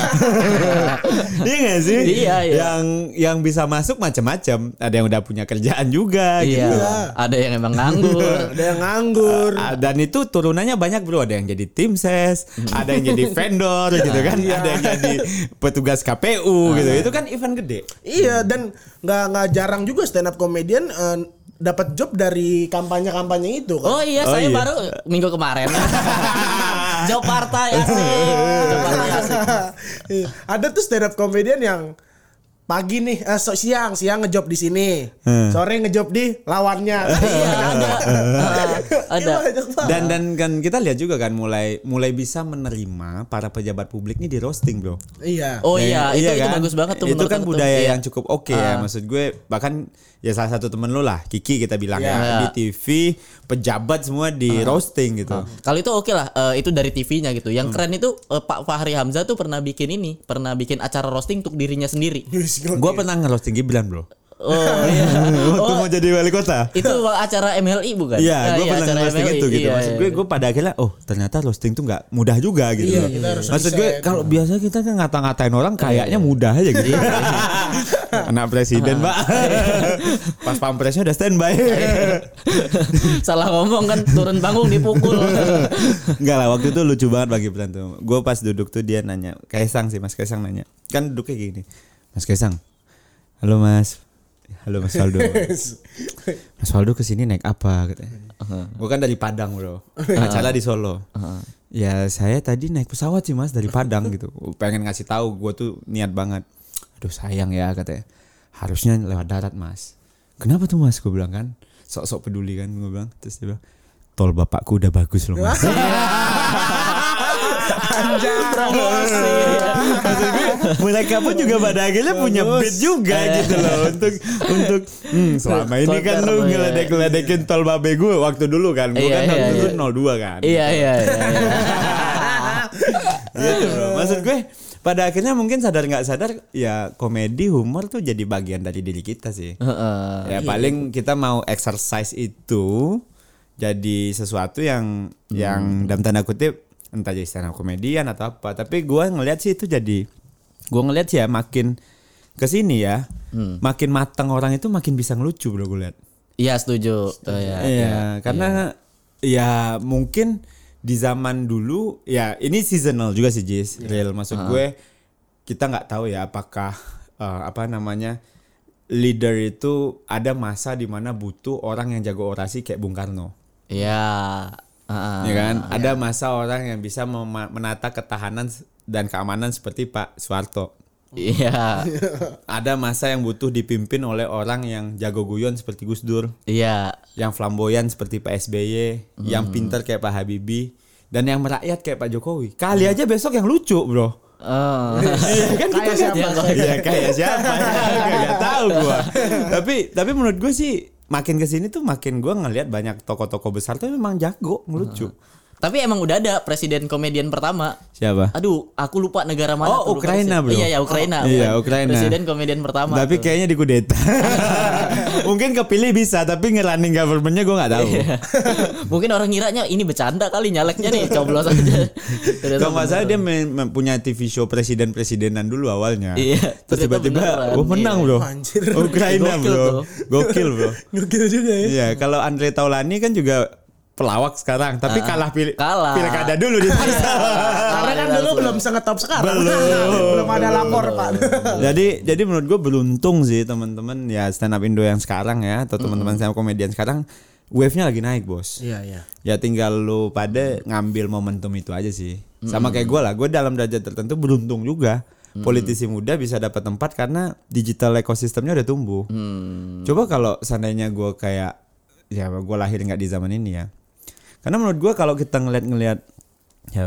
iya gak sih? Iya, iya. Yang yang bisa masuk macam-macam. Ada yang udah punya kerjaan juga Iya. gitu. Ada yang emang nganggur. Ada yang nganggur. Ah, dan itu turunannya banyak bro ada yang jadi tim ses ada yang jadi vendor gitu kan ada yang jadi petugas KPU gitu itu kan event gede Iya dan nggak nggak jarang juga stand up comedian eh, dapat job dari kampanye-kampanye itu kan. Oh iya, Oh saya iya. baru minggu kemarin. Job partai asik. Job partai asik. Iya. Ada tuh stand up comedian yang pagi nih eh, so- siang siang ngejob di sini sore ngejob di lawannya Iya, ada. Ah, ada. Iya, banget. dan dan kan kita lihat juga kan mulai mulai bisa menerima para pejabat publik ini di roasting bro iya Oh iya, itu, itu kan? bagus banget tuh Itu menurut kan aku tuh. budaya Iya. yang cukup oke ya. Maksud gue bahkan ya salah satu temen lu lah, Kiki kita bilang Iya. ya di TV pejabat semua di roasting gitu. Kalau itu oke lah, eh, itu dari TV-nya gitu. Hmm. Yang keren itu eh, Pak Fahri Hamzah tuh pernah bikin ini, pernah bikin acara roasting untuk dirinya sendiri. Gue pernah nge-roasting Gibran bro. Oh iya. Waktu Oh, mau jadi wali kota. itu acara MLI bukan? Iya, Ah, gue pernah acara nge-roasting MLI. itu gitu. Iya, Maksud iya. gue, gue pada akhirnya, oh ternyata roasting tuh nggak mudah juga gitu. Iya, Maksud gue, kalau biasa kita kan ngata-ngatain orang kayaknya mudah aja gitu. Anak presiden, Pak. Pas pampresnya udah standby. Salah ngomong kan turun panggung dipukul. Enggak lah, waktu itu lucu banget bagi tuh. Gue pas duduk tuh dia nanya, Kaisang sih, Mas Kaisang nanya. Kan duduknya gini. Mas Kaisang. Halo Mas. Halo Mas Waldo. Mas Waldo ke sini naik apa katanya. Gue kan dari Padang bro. Acara di Solo. Ya saya tadi naik pesawat sih mas dari Padang gitu. Pengen ngasih tahu gue tuh niat banget. Aduh sayang ya katanya. Harusnya lewat darat mas. Kenapa tuh mas? Gue bilang kan. Sok-sok peduli kan gue bilang. Terus dia bilang. Tol bapakku udah bagus loh mas. Promosi. Maksud gue, mereka pun juga pada akhirnya punya beat juga gitu loh untuk untuk hmm, selama ini kan lu Konter, iya. ngeledek-ngeledekin tol babe gue waktu dulu kan. Gue Iya, kan iya, waktu iya. dulu 02 kan. Iya iya iya. iya. gitu bro. Maksud gue pada akhirnya mungkin sadar nggak sadar ya komedi humor tuh jadi bagian dari diri kita sih. Heeh. ya paling kita mau exercise itu jadi sesuatu yang yang dalam tanda kutip entah jadi stand up komedian atau apa tapi gua ngelihat sih itu jadi gua ngelihat sih ya makin ke sini ya makin matang orang itu makin bisa ngelucu bro gue lihat Iya setuju. Oh, iya, Iya, karena ya mungkin di zaman dulu ya ini seasonal juga sih Jis. Real maksud gue kita nggak tahu ya apakah eh, apa namanya leader itu ada masa di mana butuh orang yang jago orasi kayak Bung Karno. Iya. Heeh. ya kan? Ada masa orang yang bisa mema- menata ketahanan dan keamanan seperti Pak Soeharto. Iya. Ada masa yang butuh dipimpin oleh orang yang jago guyon seperti Gus Dur. Iya. yang flamboyan seperti Pak SBY, yang Hmm. pintar kayak Pak Habibie, dan yang merakyat kayak Pak Jokowi. Kali aja besok yang lucu, bro. Oh. Iya kan kita Kayak siapa? Iya kayak siapa? Gak tahu gua. tapi tapi menurut gue sih makin ke sini tuh makin gua ngelihat banyak tokoh-tokoh besar tuh memang jago ngelucu. Tapi emang udah ada presiden komedian pertama. Siapa? Aduh, aku lupa negara mana. Oh, lupa Ukraina, presiden. bro. Iya, ya Ukraina. Oh, iya. Ukraina. Presiden komedian pertama. tapi tuh. kayaknya dikudeta. Mungkin kepilih bisa, tapi ngerunning governmentnya gue nggak tahu. Iya. Mungkin orang ngiranya ini bercanda kali nyaleknya nih, coblos aja. Kalau nggak salah dia mempunyai TV show presiden-presidenan dulu awalnya. Iya, Terus tiba-tiba, beneran. oh menang Iya. bro. Anjir. Ukraina Gokil bro. tuh. Gokil bro. Gokil juga ya. Iya, kalau Andre Taulani kan juga pelawak sekarang, tapi kalah pilih kalah. pilkada dulu di Tangsel. Karena kan dulu belum sangat top sekarang. belum ada lapor pak. jadi jadi menurut gue beruntung sih teman-teman ya stand up Indo yang sekarang ya atau teman-teman stand up komedian sekarang wave-nya lagi naik bos. Iya iya. Ya tinggal lu pada ngambil momentum itu aja sih. Sama kayak gue lah, gue dalam derajat tertentu beruntung juga. Politisi muda bisa dapat tempat karena digital ekosistemnya udah tumbuh. Coba kalau seandainya gue kayak ya gue lahir nggak di zaman ini ya. Karena menurut gue kalau kita ngeliat-ngeliat ya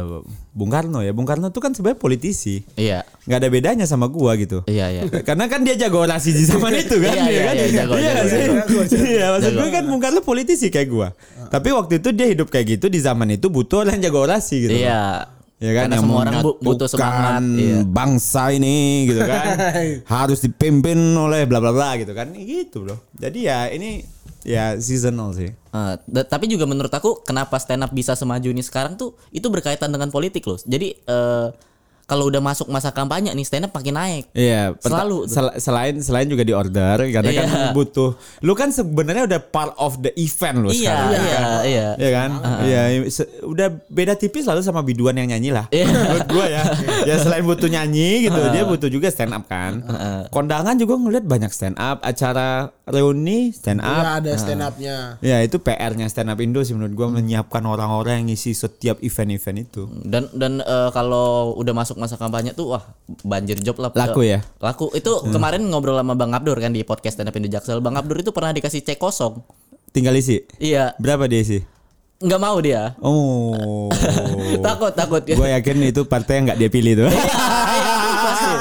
Bung Karno ya, Bung Karno tuh kan sebenarnya politisi. Iya. nggak ada bedanya sama gua gitu. Iya, iya. Karena kan dia jago orasi di zaman itu kan, Iya, dia iya, kan, iya, jago, iya jago, sih? jago, Iya, maksud Jago. gue kan Bung Karno politisi kayak gua. Tapi waktu itu dia hidup kayak gitu di zaman itu butuh orang jago orasi gitu. Iya. Ya kan Karena yang semua orang bu- butuh semangat. Iya. bangsa ini gitu kan harus dipimpin oleh bla bla bla gitu kan gitu bro jadi ya ini ya seasonal sih da- tapi juga menurut aku kenapa stand up bisa semaju ini sekarang tuh itu berkaitan dengan politik loh. Jadi eh, kalau udah masuk masa kampanye nih stand up makin naik. Iya, Selalu sel- selain selain juga di order karena kan Iya. butuh. Lu kan sebenarnya udah part of the event lu Iya, sekarang. iya, kan? iya. Iya kan? Iya, se- udah beda tipis lalu sama biduan yang nyanyi lah. Iya. Menurut gua ya. Ya selain butuh nyanyi gitu, dia butuh juga stand up kan. Kondangan juga ngeliat banyak stand up, acara reuni stand Iya up. ada stand upnya. Ya itu PR-nya stand up Indo sih menurut gua menyiapkan orang-orang yang ngisi setiap event-event itu. Dan dan eh, kalau udah masuk masa kampanye tuh wah banjir job lah. Laku ya? Laku. Itu kemarin ngobrol sama Bang Abdur kan di podcast stand up Indo Jaksel. Bang Abdur itu pernah dikasih cek kosong. Tinggal isi. Iya, Berapa dia isi? nggak mau dia. Oh. Takut, takut. Gue yakin itu partai yang nggak dia pilih tuh. pasti,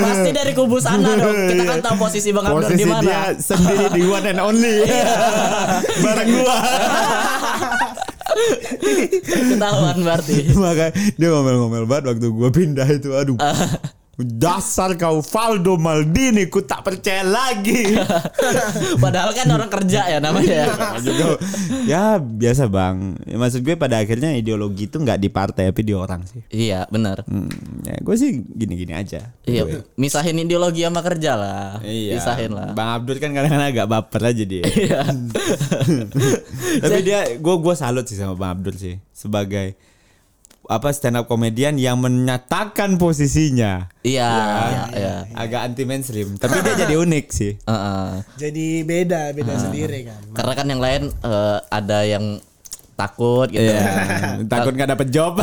pasti dari kubu sana dong. Kita kan tahu posisi Bang Abdur di mana. dia sendiri di one and only. Bareng gua. Ketahuan berarti. Makanya dia ngomel-ngomel banget waktu gua pindah itu. Aduh. Dasar kau Valdo Maldini ku tak percaya lagi. Padahal kan orang kerja ya namanya ya. Juga. ya biasa bang. Ya, maksud gue pada akhirnya ideologi itu nggak di partai tapi di orang sih. Iya, benar. Hmm, ya gue sih gini-gini aja. Iya, misahin ideologi sama kerja lah. Iya. Pisahin lah. Bang Abdur kan kadang-kadang agak baper aja dia. Iya. Tapi dia gue gue salut sih sama Bang Abdur sih sebagai apa stand up komedian yang menyatakan posisinya. Iya, iya. Agak anti mainstream, tapi dia jadi unik sih. Heeh. Jadi beda beda sendiri kan. Karena kan yang lain eh, ada yang takut gitu. Iya, takut nggak dapet job.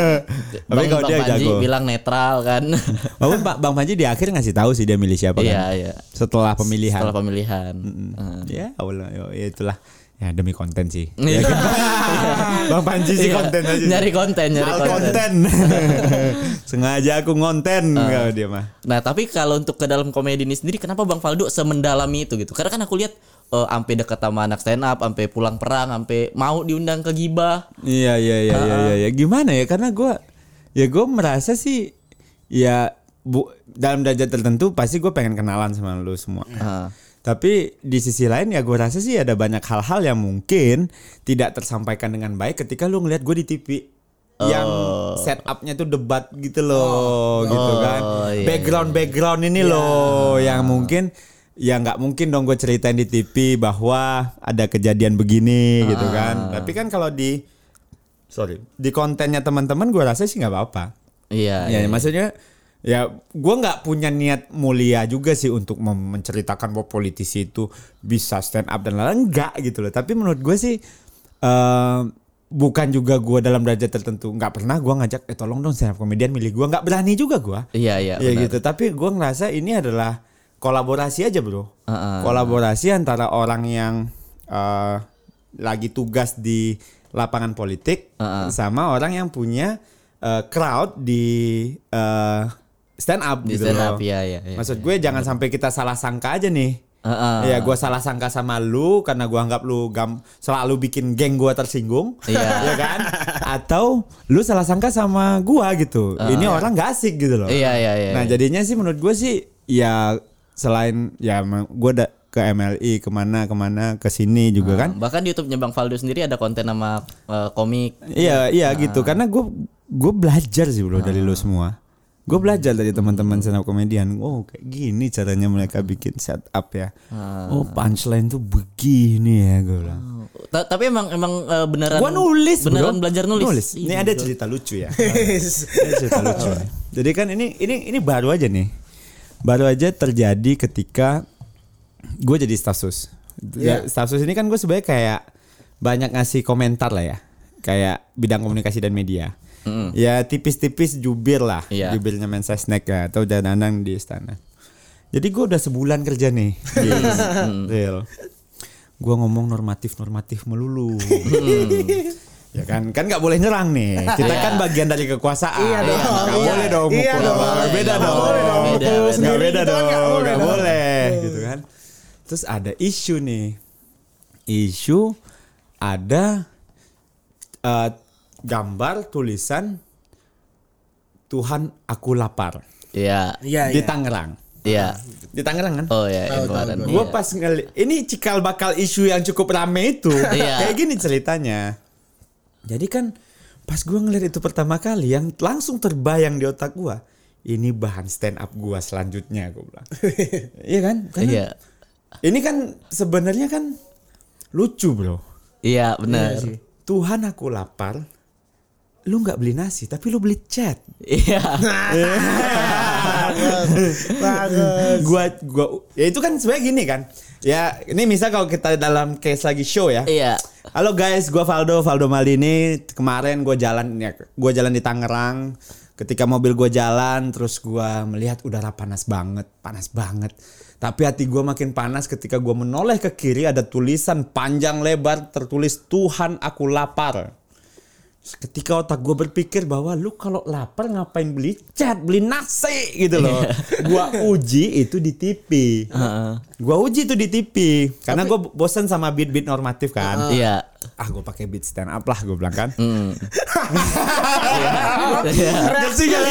tapi Bang, kalau Bang dia Panji jago. bilang netral kan. Walaupun Pak Bang Panji di akhir ngasih tahu sih dia milih siapa Iya, kan. iya. Setelah pemilihan. Setelah pemilihan. Heeh. Ya, Allah, ya itulah. Ya demi konten sih. Iya. Bang Panji sih Iya. konten aja. Nyari konten, nyari Al konten. konten. Sengaja aku ngonten Ah. kalau dia mah. Nah, tapi kalau untuk ke dalam komedi ini sendiri kenapa Bang Faldo semendalami itu gitu? Karena kan aku lihat eh, sampai dekat sama anak stand up, sampai pulang perang, sampai mau diundang ke gibah. Iya iya iya iya iya ya. Gimana ya? Karena gua ya gue merasa sih ya bu dalam derajat tertentu pasti gue pengen kenalan sama lu semua. Ah. Tapi di sisi lain ya gue rasa sih ada banyak hal-hal yang mungkin tidak tersampaikan dengan baik ketika lu ngeliat gue di TV yang setupnya tuh debat gitu loh gitu kan. Oh, iya, background background ini loh yang mungkin ya nggak mungkin dong gue ceritain di TV bahwa ada kejadian begini gitu kan. Tapi kan kalau di sorry di kontennya teman-teman gue rasa sih nggak apa-apa. Iya. ya iya. maksudnya ya gue nggak punya niat mulia juga sih untuk menceritakan bahwa politisi itu bisa stand up dan lain-lain enggak gitu loh tapi menurut gue sih eh bukan juga gue dalam derajat tertentu nggak pernah gue ngajak eh tolong dong stand up komedian milih gue nggak berani juga gue Iya, iya. ya benar. gitu tapi gue ngerasa ini adalah kolaborasi aja bro Heeh. kolaborasi antara orang yang eh, lagi tugas di lapangan politik Heeh. sama orang yang punya eh, crowd di eh, stand up Di gitu stand loh. up, iya, iya, iya. Maksud gue jangan sampai kita salah sangka aja nih. Heeh. Ya gue salah sangka sama lu karena gue anggap lu gam selalu bikin geng gue tersinggung, Iya. ya kan? Atau lu salah sangka sama gua gitu. Ini orang gak asik gitu loh. Iya, iya, iya. Nah jadinya sih menurut gue sih ya selain ya gue udah ke MLI ke mana ke mana ke sini juga kan. Bahkan di YouTube-nya Bang Faldo sendiri ada konten nama eh, komik. Iya iya gitu karena gue gue belajar sih bro dari lu semua. Gue belajar dari teman-teman stand up komedian. Oh kayak gini caranya mereka bikin setup ya. Oh punchline tuh begini ya gue bilang. Ta- tapi emang emang eh, beneran Gue nulis beneran bro. belajar nulis. Ini ada cerita lucu ya. Cerita lucu. nih. Jadi kan ini ini ini baru aja nih. Baru aja terjadi ketika gue jadi staff sus. Ya, staff sus ini kan gue sebenarnya kayak banyak ngasih komentar lah ya. Kayak bidang komunikasi dan media. Ya tipis-tipis jubir lah. Iya. Jubirnya Mensesnek ya atau danang di istana. Jadi gue udah sebulan kerja nih. Yes, real. Gue ngomong normatif-normatif melulu. ya kan kan nggak boleh nyerang nih. Kita kan bagian dari kekuasaan. Iya dong, Nggak iya. boleh dong Iya dong. Beda dong. boleh dong, Beda, beda. Beda dong. nggak boleh gitu kan. Terus ada isu nih. Isu ada eh, gambar tulisan Tuhan aku lapar Iya. Iya di iya. Tangerang. Iya. Di Tangerang kan? Oh ya, yang Tahu, kemarin. tahu, Gue Iya. pas ngeli ini cikal bakal isu yang cukup rame itu. Iya. Kayak gini ceritanya. Jadi kan pas gue ngeliat itu pertama kali yang langsung terbayang di otak gue. Ini bahan stand up gue selanjutnya gue bilang. iya kan? Karena Iya. Ini kan sebenarnya kan lucu bro. Iya, benar. Tuhan aku lapar. Lu nggak beli nasi tapi lu beli cat. Iya. Bagus. gua gua ya itu kan sebenarnya gini kan. Ya ini misal kalau kita dalam case lagi show ya. Iya. Halo guys, gua Valdo, Valdo Maldini. Kemarin gua jalan ya, gua jalan di Tangerang. Ketika mobil gua jalan, terus gua melihat udara panas banget, panas banget. Tapi hati gua makin panas ketika gua menoleh ke kiri ada tulisan panjang lebar tertulis Tuhan aku lapar. Ketika otak gue berpikir bahwa lu kalau lapar ngapain beli cat, beli nasi gitu loh. gua uji itu di TV. Gua uji itu di TV karena gue bosan sama beat-beat normatif kan. Iya. Ah gue pakai beat stand up lah gue bilang kan. Reaksi kali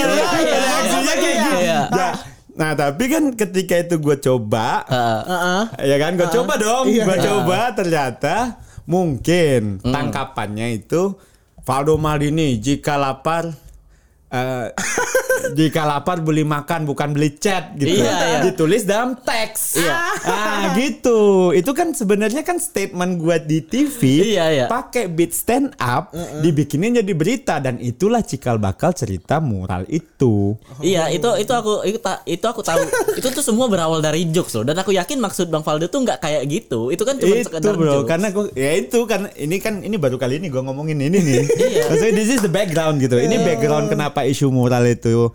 ya. Nah tapi kan ketika itu gue coba, Heeh. ya kan gue coba dong, Iya. gue coba ternyata mungkin tangkapannya itu Valdo Maldini jika lapar eh, jika lapar beli makan bukan beli chat gitu Iya, iya. ditulis dalam teks ah gitu itu kan sebenarnya kan statement gua di TV Iya, iya. pakai beat stand up dibikinin jadi berita dan itulah cikal bakal cerita mural itu Iya, itu itu aku itu, itu aku tahu. itu tuh semua berawal dari jokes loh. Dan aku yakin maksud Bang Faldo tuh nggak kayak gitu. Itu kan cuma itu sekedar bro jokes. karena gua ya itu karena ini kan ini baru kali ini gua ngomongin ini nih Iya. maksudnya this is the background gitu ini background kenapa isu mural itu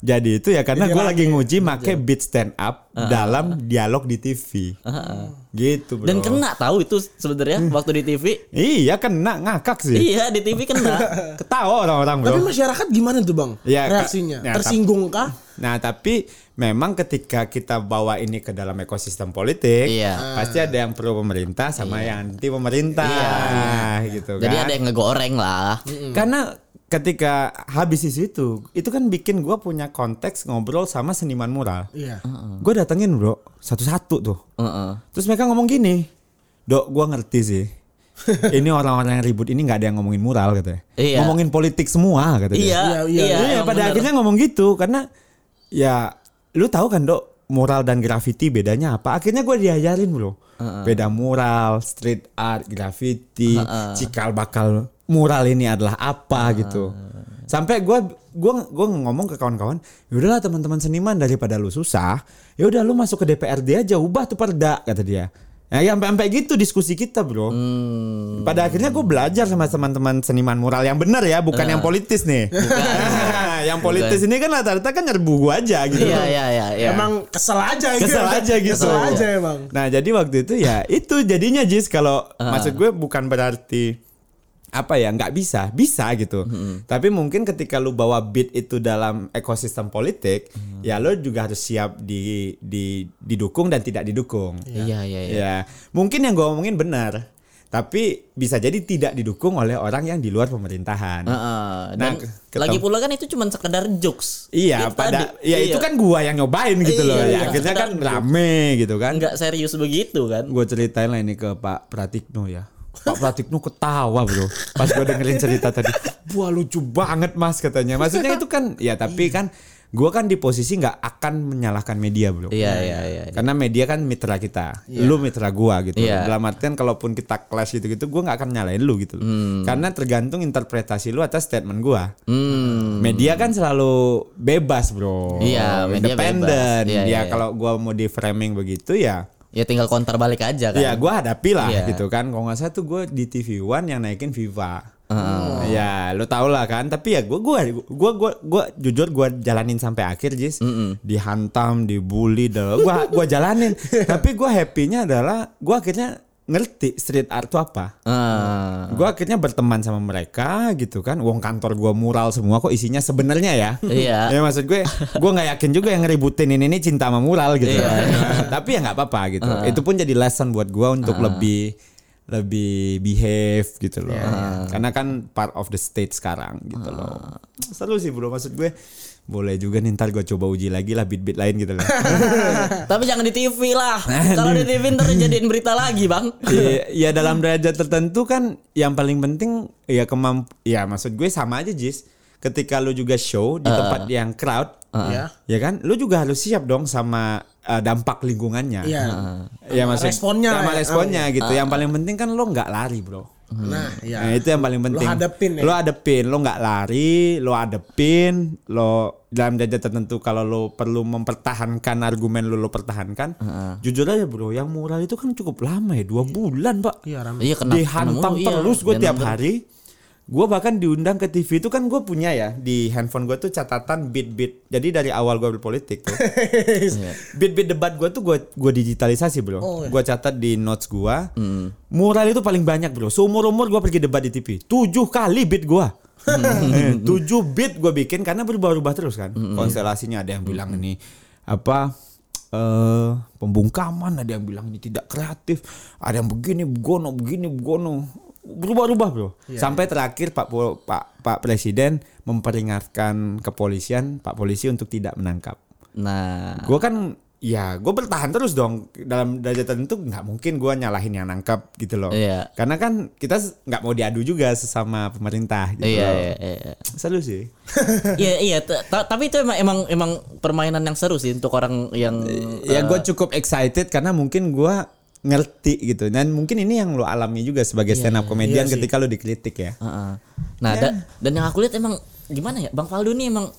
Jadi itu ya karena gue lagi nguji make beat stand up dalam dialog di TV. Gitu bro. Dan kena tahu itu sebenarnya waktu di TV. Iya kena ngakak sih. Iya di TV kena. Ketawa orang-orang bro. Tapi masyarakat gimana tuh bang? Ya. Reaksinya? Ya, Tersinggung kah? Nah tapi memang ketika kita bawa ini ke dalam ekosistem politik, Iya. pasti ada yang pro pemerintah sama yang anti pemerintah, gitu kan. Jadi ada yang ngegoreng lah. Karena ketika habis isu itu, itu kan bikin gua punya konteks ngobrol sama seniman mural. Iya. Gue datengin bro, satu-satu tuh. Heeh. Terus mereka ngomong gini, dok gua ngerti sih. ini orang-orang yang ribut ini nggak ada yang ngomongin mural katanya. Iya. Ngomongin politik semua katanya. Iya, Iya, iya. iya. Iya, pada bener. akhirnya ngomong gitu karena ya lu tahu kan dok mural dan graffiti bedanya apa? Akhirnya gue diajarin bro, beda mural, street art, graffiti, cikal bakal mural ini adalah apa gitu. Sampai gue gua gua ngomong ke kawan-kawan, yaudahlah teman-teman seniman daripada lu susah, ya udah lu masuk ke DPRD aja, ubah tuh perda kata dia. Nah, ya sampai sampai gitu diskusi kita, Bro. Pada akhirnya gue belajar sama teman-teman seniman mural yang benar ya, bukan yang politis nih. yang politis ini kan rata-rata kan nyerbu gue aja gitu. Iya iya iya. iya. Emang kesel aja gitu. Kesel aja gitu. Kesel aja emang. Nah, jadi waktu itu ya itu jadinya Jis kalau maksud gue bukan berarti apa ya nggak bisa bisa gitu tapi mungkin ketika lu bawa beat itu dalam ekosistem politik ya lu juga harus siap di, di didukung dan tidak didukung Iya iya iya. ya mungkin yang gue omongin benar tapi bisa jadi tidak didukung oleh orang yang di luar pemerintahan Heeh. Nah, Dan lagi pula kan itu cuma sekedar jokes. Iya, Itu pada ya itu Iya. kan gua yang nyobain gitu loh. Iya, Ya, iya. akhirnya kan rame gitu kan. nggak serius begitu kan. Gue ceritain lah ini ke Pak Pratikno ya. Pak Pratikno ketawa bro Pas gue dengerin cerita tadi Wah lucu banget mas katanya Maksudnya itu kan Ya tapi kan Gue kan di posisi nggak akan menyalahkan media bro Iya iya iya. Karena media kan mitra kita Lu mitra gua gitu Iya. Dalam artian kalaupun kita clash gitu-gitu Gue nggak akan nyalain lu gitu loh. Karena tergantung interpretasi lu atas statement gua Hmm. Media kan selalu bebas bro Iya, media Independen bebas. Iya, Ya iya, iya. kalau gua mau di framing begitu ya Ya tinggal counter balik aja kan. Ya gue hadapi lah Iya. gitu kan. Kalau nggak salah tuh gue di TV One yang naikin Viva. Ya lo tau lah kan. Tapi ya gue gue gue gue gue jujur gue jalanin sampai akhir Jis. Dihantam, dibully, gue gue jalanin. Tapi gue happynya adalah gue akhirnya ngerti street art itu apa. Ah. Gue akhirnya berteman sama mereka gitu kan. Wong kantor gue mural semua kok isinya sebenarnya ya. Iya. Ya maksud gue, gue nggak yakin juga yang ngeributin ini, ini cinta sama mural gitu. Iya. kan. Tapi ya nggak apa-apa gitu. Itu pun jadi lesson buat gue untuk lebih lebih behave gitu loh. Karena kan part of the state sekarang gitu loh. Seru sih bro maksud gue. Boleh juga nih ntar gue coba uji lagi lah beat-beat lain gitu loh. Tapi jangan di TV lah. Kalau di TV ntar jadiin berita lagi bang. Iya, ya dalam derajat tertentu kan yang paling penting ya kemamp ya maksud gue sama aja Jis. Ketika lu juga show di tempat yang crowd, Iya. ya kan, lu juga harus siap dong sama uh, dampak lingkungannya. Iya. Ya Sama maksud responnya sama ya. responnya gitu. Yang paling penting kan lu nggak lari, Bro. Nah, iya. Nah, itu yang paling penting. hadepin ya. Lo hadepin, lo nggak lari, lo hadepin, lo dalam derajat tertentu kalau lo perlu mempertahankan argumen lo lo pertahankan. Jujur aja bro, yang mural itu kan cukup lama ya, dua bulan pak. Iya, Ram. Iya kena. Dihantam kena mulu, iya. terus gue tiap nonton. hari. Gue bahkan diundang ke TV itu kan gue punya ya di handphone gue tuh catatan beat-beat. Jadi dari awal gue berpolitik tuh. Beat-beat debat gue tuh gue gue digitalisasi bro. Oh, iya. Gue catat di notes gue. Mural itu paling banyak bro. Seumur umur gue pergi debat di TV. Tujuh kali beat gue. Tujuh beat gue bikin karena berubah-ubah terus kan. Konstelasinya ada yang bilang ini apa eh pembungkaman ada yang bilang ini tidak kreatif ada yang begini begono begini begono berubah-ubah bro sampai terakhir Pak Pak Pak Presiden memperingatkan kepolisian Pak polisi untuk tidak menangkap Nah. gue kan ya gue bertahan terus dong dalam derajat tertentu nggak mungkin gue nyalahin yang nangkap gitu loh Iya. karena kan kita nggak mau diadu juga sesama pemerintah gitu Iya loh. iya iya. seru sih Iya iya. Tapi itu emang emang emang permainan yang seru sih untuk orang yang. ya gue cukup excited karena mungkin gue ngerti gitu dan mungkin ini yang lo alami juga sebagai stand up comedian Iya sih. ketika lo dikritik ya Heeh. Nah, da- dan yang aku lihat emang gimana ya, Bang Faldo nih emang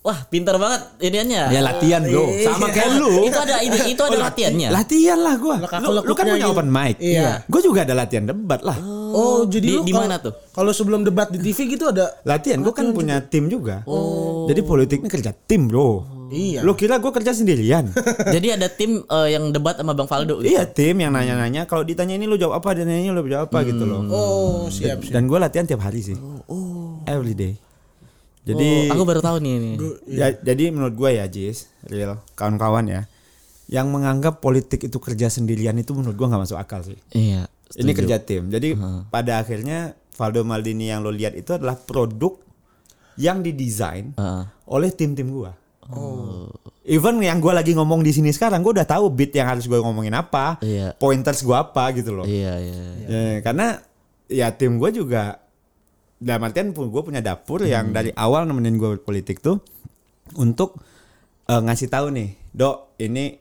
wah pintar banget iniannya. ya latihan bro Iya. sama kayak lu itu ada itu, itu ada latihannya. latihan lah gue lu, lu kan punya gitu. open mic Iya. gue juga ada latihan debat lah Oh, jadi di, lu di kalau- mana tuh? Kalau sebelum debat di TV gitu ada Latihan gue kan punya tim juga. Jadi politik ini kerja tim bro. Iya. Lo kira gue kerja sendirian? Jadi ada tim eh, yang debat sama Bang Faldo. gitu? iya tim yang nanya-nanya. Kalau ditanya ini lo jawab apa, ditanya ini lo jawab apa gitu loh. Oh, siap siap. Dan gue latihan tiap hari sih. Every day. Jadi Oh, aku baru tahu nih ini. Ya, jadi menurut gue ya Jis, real kawan-kawan ya, yang menganggap politik itu kerja sendirian itu menurut gue nggak masuk akal sih. Iya. Ini kerja tim. Jadi pada akhirnya Valdo Maldini yang lo lihat itu adalah produk yang didesain Heeh. oleh tim-tim gua. Even yang gua lagi ngomong di sini sekarang, gua udah tahu beat yang harus gua ngomongin apa, Iya. pointers gua apa gitu loh. Iya, iya. Ya, karena ya tim gue juga dalam artian gue punya dapur yang dari awal nemenin gue politik tuh untuk eh, ngasih tahu nih, dok ini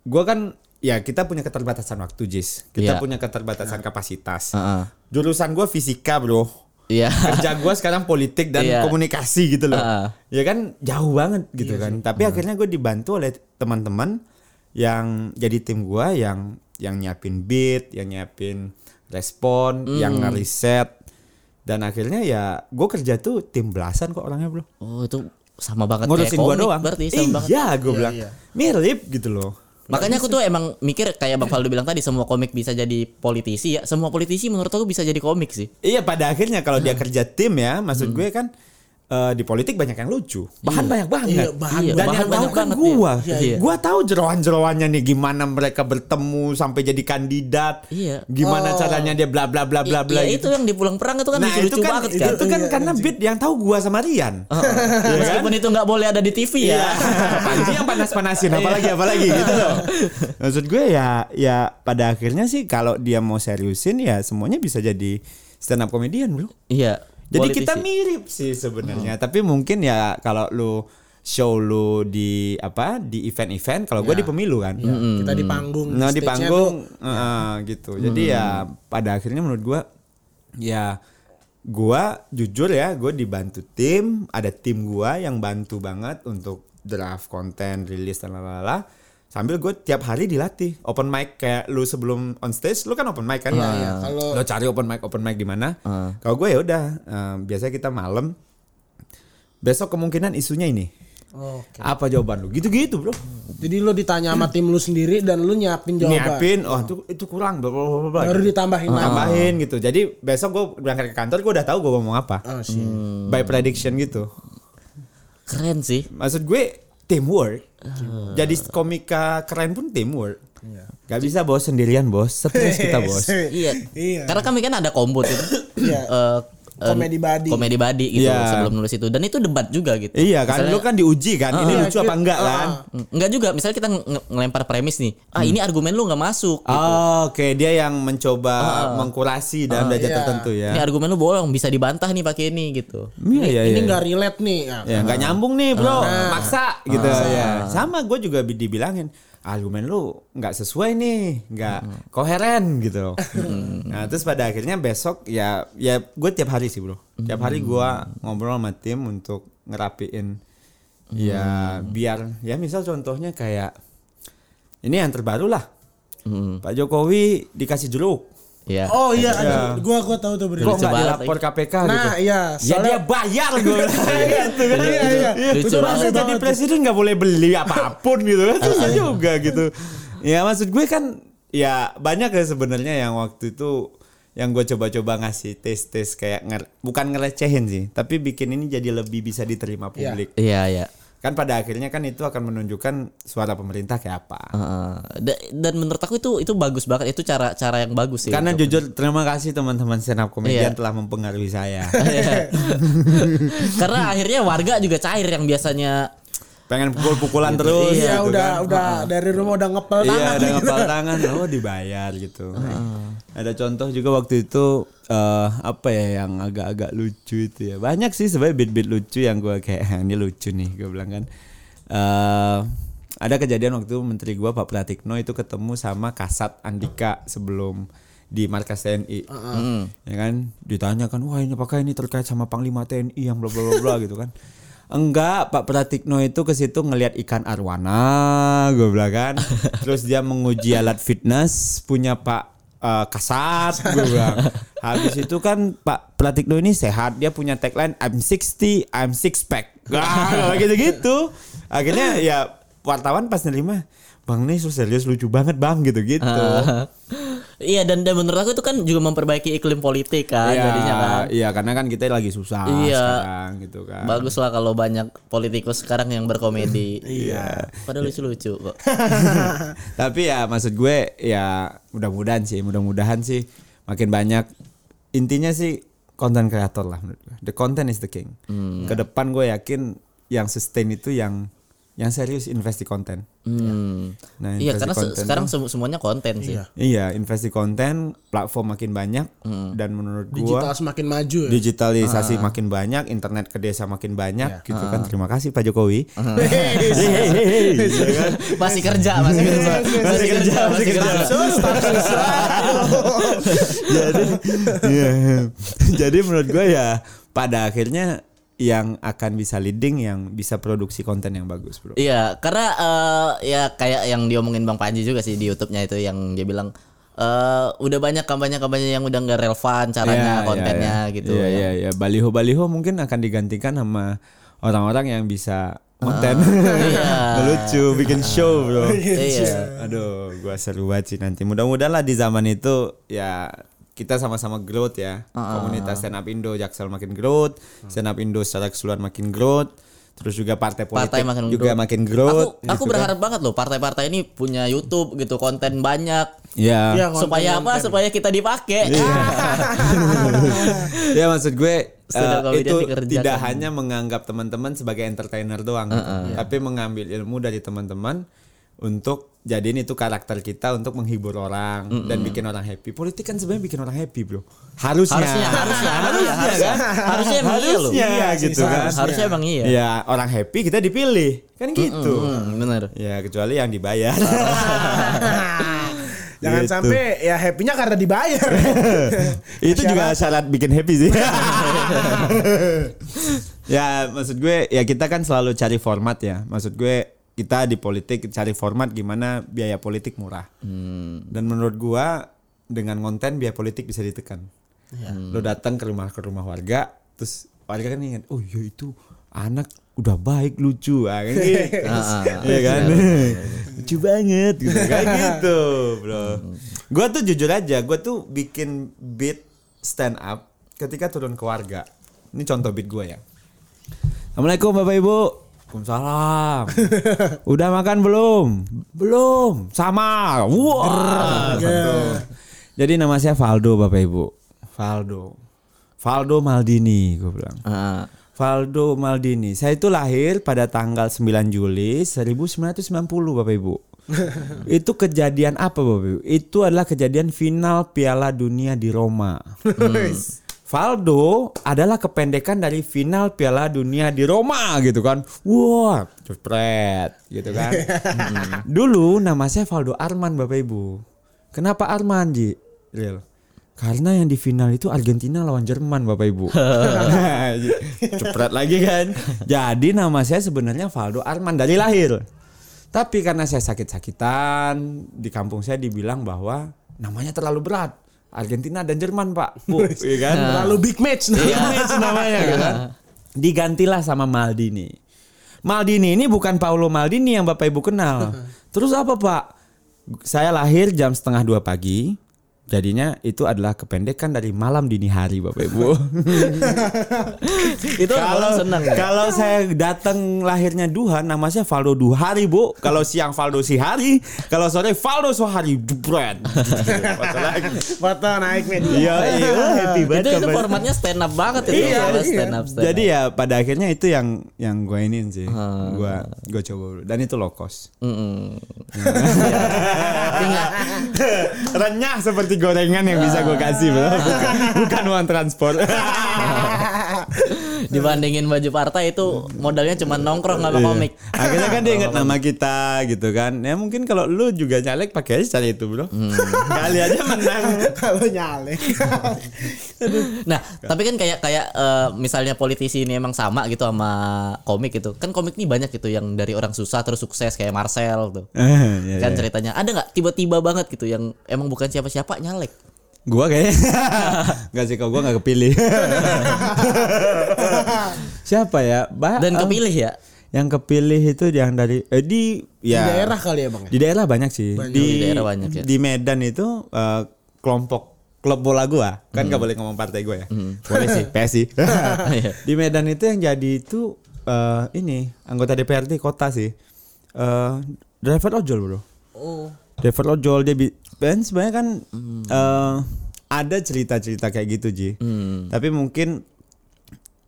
gue kan ya kita punya keterbatasan waktu Jis, kita Iya. punya keterbatasan kapasitas. Heeh. Jurusan gue fisika bro, Iya. kerja gue sekarang politik dan Iya. komunikasi gitu loh. Heeh. Ya kan jauh banget gitu kan. Tapi akhirnya gue dibantu oleh teman-teman yang jadi tim gue yang yang nyiapin beat, yang nyiapin respon, yang ngeriset dan akhirnya ya gue kerja tuh tim belasan kok orangnya bro. Oh, itu sama banget Ngurusin kayak gue doang. berarti sama banget. Iya gue bilang mirip gitu loh. Makanya aku tuh emang mikir kayak Bang Faldo bilang tadi semua komik bisa jadi politisi ya. Semua politisi menurut aku bisa jadi komik sih. Iya pada akhirnya kalau dia kerja tim ya, maksud gue kan eh, di politik banyak yang lucu, bahan banyak banget. Iya, bahan Iya, Dan bahan yang tahu kan banget, gua. iya. Iya. Gua tahu jeroan-jeroannya nih gimana mereka bertemu sampai jadi kandidat. Iya. Gimana caranya dia bla bla bla bla bla ya gitu. itu yang di pulang perang itu kan Nah, lucu-lucu itu kan banget itu, kan. itu kan karena beat yang tahu gua sama Rian. Iya Meskipun itu nggak boleh ada di TV Iya. ya. Panji yang panas-panasin apalagi apalagi gitu loh. Maksud gue ya ya pada akhirnya sih kalau dia mau seriusin ya semuanya bisa jadi stand up comedian, Bro. Iya. Jadi kita mirip sih sebenarnya, tapi mungkin ya kalau lu show lu di apa di event-event, kalau gue di pemilu kan, Kita di panggung. nah di panggung eh, gitu. Jadi ya pada akhirnya menurut gue ya gua jujur ya, gue dibantu tim, ada tim gua yang bantu banget untuk draft konten, rilis dan lalala. Sambil gue tiap hari dilatih open mic kayak lu sebelum on stage, lu kan open mic kan? Iya, iya. Kalau- lo cari open mic open mic di mana? Kalau gue ya udah, eh, biasanya kita malam. Besok kemungkinan isunya ini. Oke. Apa jawaban lu? Gitu-gitu, Bro. Jadi lu ditanya sama tim lu sendiri dan lu nyiapin jawaban. Nyiapin, oh itu itu kurang, bla, bla, Baru gitu. ditambahin lagi. tambahin gitu. Jadi besok gue berangkat ke kantor, gue udah tahu gue ngomong apa. Oh, sih. By prediction gitu. keren sih. Maksud gue teamwork. Jadi komika keren pun teamwork. Gak bisa bos sendirian bos, stres kita bos. Iya. Iya. Karena kami kan ada kombo gitu. Iya. Eh, eh, Komedi body. Komedi body gitu Iya. sebelum nulis itu dan itu debat juga gitu. Iya kan, Misalnya- lu kan diuji kan, ini Iya, lucu apa kita- enggak ah, kan? Mm, Enggak juga, misalnya kita nge- ngelempar premis nih. Ah, ini argumen lu nggak masuk. gitu. Oh, Oke, dia yang mencoba mengkurasi dalam derajat iya. tertentu ya. Ini argumen lu bolong, bisa dibantah nih pakai ini gitu. Iya, iya, Ini iya. nggak relate nih. Ya. Ya nggak nyambung nih bro, Nah. maksa gitu ya. Sama gue juga bi- dibilangin argumen lu nggak sesuai nih, nggak koheren gitu. nah terus pada akhirnya besok ya ya gue tiap hari sih bro, tiap hari gue ngobrol sama tim untuk ngerapiin. Ya biar ya misal contohnya kayak ini yang terbaru lah, Mm, Pak Jokowi dikasih jeruk, Iya. Oh iya, ada. Gua gua tahu tuh berita. kok nggak dilapor KPK gitu? Nah, iya. Ya dia Soalnya bayar gue. Iya, iya, iya. Lucu Itu banget. Masa rame jadi banget. presiden nggak boleh beli apa pun gitu kan susah juga gitu ya maksud gue kan ya banyak ya sebenarnya yang waktu itu yang gue coba-coba ngasih tes-tes kayak nger- bukan ngelecehin sih tapi bikin ini jadi lebih bisa diterima publik Iya, iya. Kan pada akhirnya kan itu akan menunjukkan suara pemerintah kayak apa Heeh. Da- dan menurut aku itu itu bagus banget itu cara cara yang bagus sih. karena untuk- jujur terima kasih teman-teman stand up comedian Iya. telah mempengaruhi saya Iya. Karena akhirnya warga juga cair yang biasanya pengen pukul-pukulan terus Iya, gitu udah kan. udah dari rumah udah ngepel Iya tangan. ada ngepal tangan oh dibayar gitu. Ada contoh juga waktu itu eh apa ya yang agak-agak lucu itu ya. Banyak sih sebenarnya beat-beat lucu yang gue kayak "Ah, ini lucu nih gue bilang kan. eh ada kejadian waktu menteri gue Pak Pratikno itu ketemu sama Kasat Andika sebelum di markas TNI. Ya kan ditanya kan wah ini apakah ini terkait sama Panglima TNI yang bla bla bla bla gitu kan. Enggak, Pak Pratikno itu ke situ ngelihat ikan arwana, gue bilang kan. Terus dia menguji alat fitness punya Pak eh, kasat gue bilang. Habis itu kan Pak Pratikno ini sehat, dia punya tagline I'm 60, I'm six pack. Wah, gitu-gitu. Akhirnya ya wartawan pas nerima, Bang nih serius lucu banget Bang gitu-gitu. Iya dan, dan menurut aku itu kan juga memperbaiki iklim politik kan Iya, jadinya kan. Iya, karena kan kita lagi susah Iya. sekarang gitu kan. Bagus lah kalau banyak politikus sekarang yang berkomedi. Iya. Padahal lucu-lucu kok. Tapi ya maksud gue ya mudah-mudahan sih, mudah-mudahan sih makin banyak. Intinya sih konten kreator lah menurut gue. The content is the king. Hmm. Ke depan gue yakin yang sustain itu yang yang serius invest di konten. Hmm. Nah, Iya karena se- konten sekarang tuh- semu- semuanya konten sih. Iya. Iya, invest di konten, platform makin banyak Hmm. dan menurut Digital gua semakin maju ya. digitalisasi Ah. makin banyak, internet ke desa makin banyak Iya. gitu kan. Terima kasih Pak Jokowi. Ah. Kan. Masih kerja, masih kerja, masih kerja, masih kerja. jadi iya. jadi menurut gue ya pada akhirnya yang akan bisa leading yang bisa produksi konten yang bagus bro Iya, karena eh, ya kayak yang diomongin Bang Panji juga sih di YouTube-nya itu yang dia bilang eh udah banyak kampanye-kampanye yang udah nggak relevan caranya Iya, kontennya iya, gitu. iya iya iya baliho baliho mungkin akan digantikan sama orang-orang yang bisa konten Iya. lucu bikin show bro Iya. aduh gua seru banget sih nanti mudah-mudahan lah di zaman itu ya kita sama-sama growth ya komunitas stand up Indo Jaksel makin growth stand up Indo secara keseluruhan makin growth terus juga partai politik Partai makin juga growth. makin Aku growth aku gitu berharap banget loh partai-partai ini punya YouTube gitu konten banyak. ya Iya, supaya apa? konten-konten. Supaya kita dipakai. ya maksud gue comedian itu tidak hanya menganggap teman-teman sebagai entertainer doang, gitu. tapi mengambil ilmu dari teman-teman untuk jadiin itu karakter kita untuk menghibur orang dan bikin orang happy. Politik kan sebenarnya bikin orang happy, bro. Harusnya, Harusnya, harusnya, harusnya, harusnya, harusnya emang iya loh. Harusnya, Iya sih, gitu kan. seharusnya. Harusnya emang iya. Ya orang happy kita dipilih, kan gitu. Hmm, bener. Ya kecuali yang dibayar. Jangan Gitu. sampai ya happy-nya karena dibayar. itu juga syarat bikin happy sih. ya maksud gue ya kita kan selalu cari format ya. Maksud gue kita di politik cari format gimana biaya politik murah. Dan menurut gua dengan konten biaya politik bisa ditekan. Lo datang ke rumah ke rumah warga, terus warga kan ingat, oh iya itu anak udah baik lucu, ah, kan gitu. Iya kan, lucu banget gitu kan gitu, bro. Gua tuh jujur aja, gua tuh bikin beat stand up ketika turun ke warga. Ini contoh beat gua ya. Assalamualaikum bapak ibu. Waalaikumsalam. Udah makan belum? Belum. Sama. Wah. Gitu. Jadi nama saya Valdo Bapak Ibu. Valdo. Valdo Maldini gue bilang. Valdo Maldini. Saya itu lahir pada tanggal 9 Juli 1990 Bapak Ibu. itu kejadian apa Bapak Ibu? Itu adalah kejadian final Piala Dunia di Roma. Valdo adalah kependekan dari final Piala Dunia di Roma gitu kan. Wah, cepret gitu kan. Hmm. Dulu nama saya Valdo Arman Bapak Ibu. Kenapa Arman, Ji? Real. Karena yang di final itu Argentina lawan Jerman Bapak Ibu. cepret lagi kan. Jadi nama saya sebenarnya Valdo Arman dari lahir. Tapi karena saya sakit-sakitan, di kampung saya dibilang bahwa namanya terlalu berat. Argentina dan Jerman pak, Bu, iya kan? Lalu big match nah. Big match namanya kan. Digantilah sama Maldini. Maldini ini bukan Paulo Maldini yang Bapak Ibu kenal. Terus apa Pak? Saya lahir jam setengah dua pagi. Jadinya itu adalah kependekan dari malam dini hari Bapak Ibu. Itu orang senang. ya? kalau saya datang lahirnya duha, nama saya Valdo Duhari Bu. Kalau siang Valdo Sihari, kalau sore Valdo Sohari. Jebret. Foto lagi. Foto naik media. Iya, iya, happy Itu banget. itu formatnya stand up banget itu. Iya, iya. stand up, stand Jadi up. ya pada akhirnya itu yang yang gue ini sih. Ah. Gue gue coba dulu. dan itu low cost. Mm-mm. Renyah seperti gorengan yang bisa gue kasih bro. Bukan, bukan uang transport. Dibandingin baju partai itu modalnya cuma nongkrong sama Iya. komik. Akhirnya kan dia ingat nama kita gitu kan. Ya mungkin kalau lu juga nyalek pakai aja cara itu, Bro. Hmm. Kali aja menang. Kalau nyalek. Nah, tapi kan kayak kayak eh, misalnya politisi ini emang sama gitu sama komik gitu. Kan komik nih banyak gitu yang dari orang susah terus sukses kayak Marcel tuh. Eh, iya, kan iya. ceritanya ada nggak tiba-tiba banget gitu yang emang bukan siapa-siapa nyalek. Gua kayaknya Enggak sih kalau gua enggak kepilih. Siapa ya? Ba Dan kepilih ya. yang kepilih itu yang dari eh, di Di ya daerah kali ya bang. Di daerah banyak sih. Di, Di daerah banyak ya. Di Medan itu eh, kelompok klub bola gua kan nggak boleh ngomong partai gua ya. Boleh sih PSI. Iya. di Medan itu yang jadi itu eh, ini anggota DPRD kota sih. Eh, driver ojol bro. Oh. Driver ojol dia kan sebenarnya kan eh, ada cerita-cerita kayak gitu Ji. Hmm. Tapi mungkin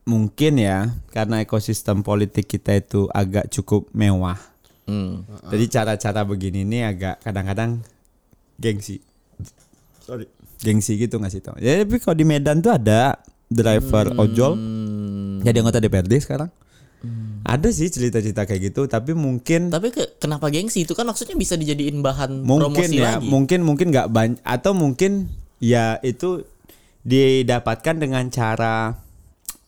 mungkin ya karena ekosistem politik kita itu agak cukup mewah. Hmm. Jadi cara-cara begini ini agak kadang-kadang gengsi. Sorry. Gengsi gitu ngasih tau. Ya tapi kalau di Medan tuh ada driver ojol Hmm. jadi anggota DPRD sekarang. Ada sih cerita-cerita kayak gitu, tapi mungkin Tapi ke, kenapa gengsi itu kan maksudnya bisa dijadiin bahan mungkin promosi ya, lagi. mungkin mungkin nggak banyak atau mungkin ya itu didapatkan dengan cara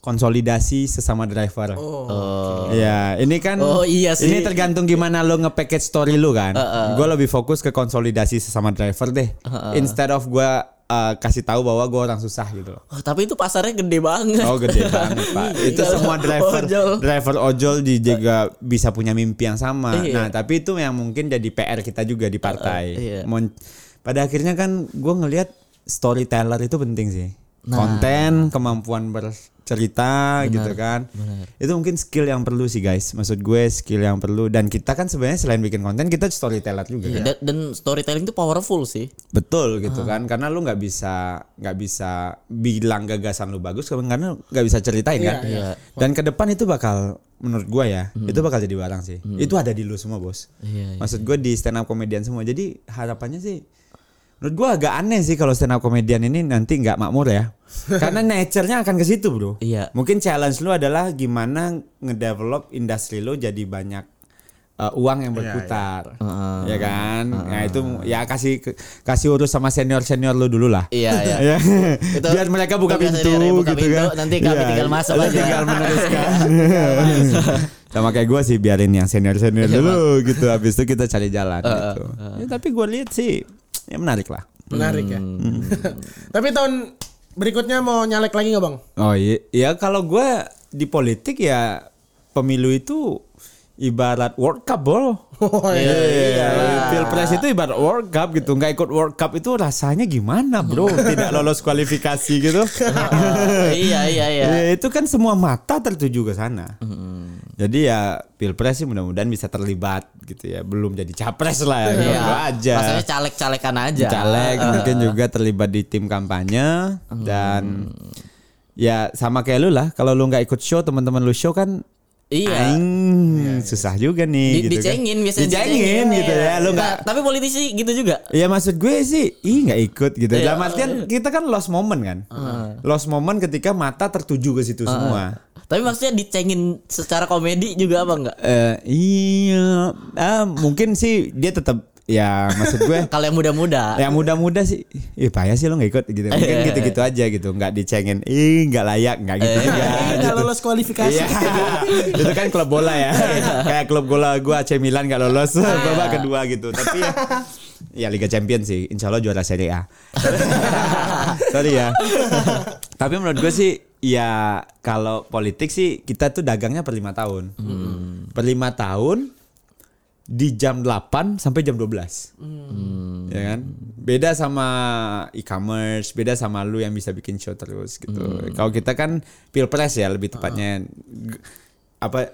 konsolidasi sesama driver. Oh. Ya, ini kan Oh, iya sih. Ini tergantung gimana lo nge-package story lu kan. Gue lebih fokus ke konsolidasi sesama driver deh. Instead of gue kasih tahu bahwa gue orang susah gitu loh. Oh, tapi itu pasarnya gede banget. Oh gede banget pak. Itu Kalau semua driver ojol. driver ojol di juga bisa punya mimpi yang sama. Iya. Nah tapi itu yang mungkin jadi PR kita juga di partai. iya. Mon- Pada akhirnya kan gue ngelihat storyteller itu penting sih. Nah. Konten, kemampuan bercerita gitu kan. Itu mungkin skill yang perlu sih guys. Maksud gue skill yang perlu. Dan kita kan sebenarnya selain bikin konten kita storyteller juga. Iya, kan. dan, dan storytelling itu powerful sih. Betul gitu kan karena lu nggak bisa nggak bisa bilang gagasan lu bagus karena nggak bisa ceritain kan Iya. dan ke depan itu bakal menurut gua ya itu bakal jadi barang sih itu ada di lu semua bos Iya, iya. maksud gue di stand up comedian semua jadi harapannya sih menurut gua agak aneh sih kalau stand up comedian ini nanti nggak makmur ya. Karena nature-nya akan ke situ bro. Iya. mungkin challenge lu adalah gimana ngedevelop industri lu jadi banyak uh, uang yang berputar. ya kan? Nah itu ya kasih kasih urus sama senior senior lu dulu lah. Iya, iya. Ya. Itu biar mereka buka pintu buka gitu pintu, kan. nanti kami Iya, tinggal masuk aja. tinggal meneruskan. Sama kayak gue sih biarin yang senior senior Iya, dulu gitu habis itu kita cari jalan gitu. Ya, tapi gue lihat sih ya menarik lah Menarik ya. Hmm. Tapi tahun berikutnya mau nyalek lagi nggak bang? Oh iya, ya kalau gue di politik ya pemilu itu ibarat World Cup bro. Oh, Iya, Pilpres itu ibarat World Cup gitu. Nggak ikut World Cup itu rasanya gimana bro? Tidak lolos kualifikasi gitu. iya, iya, iya. Ya, itu kan semua mata tertuju ke sana. Jadi ya Pilpres sih mudah-mudahan bisa terlibat gitu ya. Belum jadi capres lah ya. Iya. Gitu aja. Maksudnya caleg-calekan aja. caleg mungkin juga terlibat di tim kampanye dan ya sama kayak lu lah kalau lu nggak ikut show teman-teman lu show kan Iya. aing susah juga nih Di, gitu dicengin kan. biasanya dicengin gitu ya lu nggak Nah, tapi politisi gitu juga. Ya maksud gue sih, ih nggak ikut gitu. Iya. Dalam artian kita kan lost moment kan, lost moment ketika mata tertuju ke situ semua. Tapi maksudnya dicengin secara komedi juga apa enggak? Eh iya, ah, mungkin sih dia tetap ya maksud gue Kalau yang muda-muda. yang muda-muda sih, ih payah sih lo nggak ikut gitu. Mungkin Iya. gitu-gitu aja gitu, nggak dicengin, ih nggak layak, nggak gitu juga. Nggak lolos kualifikasi. Iya, itu kan klub bola ya. Kayak klub bola gue AC Milan nggak lolos babak kedua gitu. Tapi ya, ya Liga Champions sih, Insya Allah juara Serie A. Sorry ya. Tapi menurut gue sih, ya kalau politik sih kita tuh dagangnya per lima tahun. Per lima tahun di jam 8 sampai jam 12. Ya kan? Beda sama e-commerce, beda sama lu yang bisa bikin show terus gitu. Kalau kita kan pilpres ya lebih tepatnya G- apa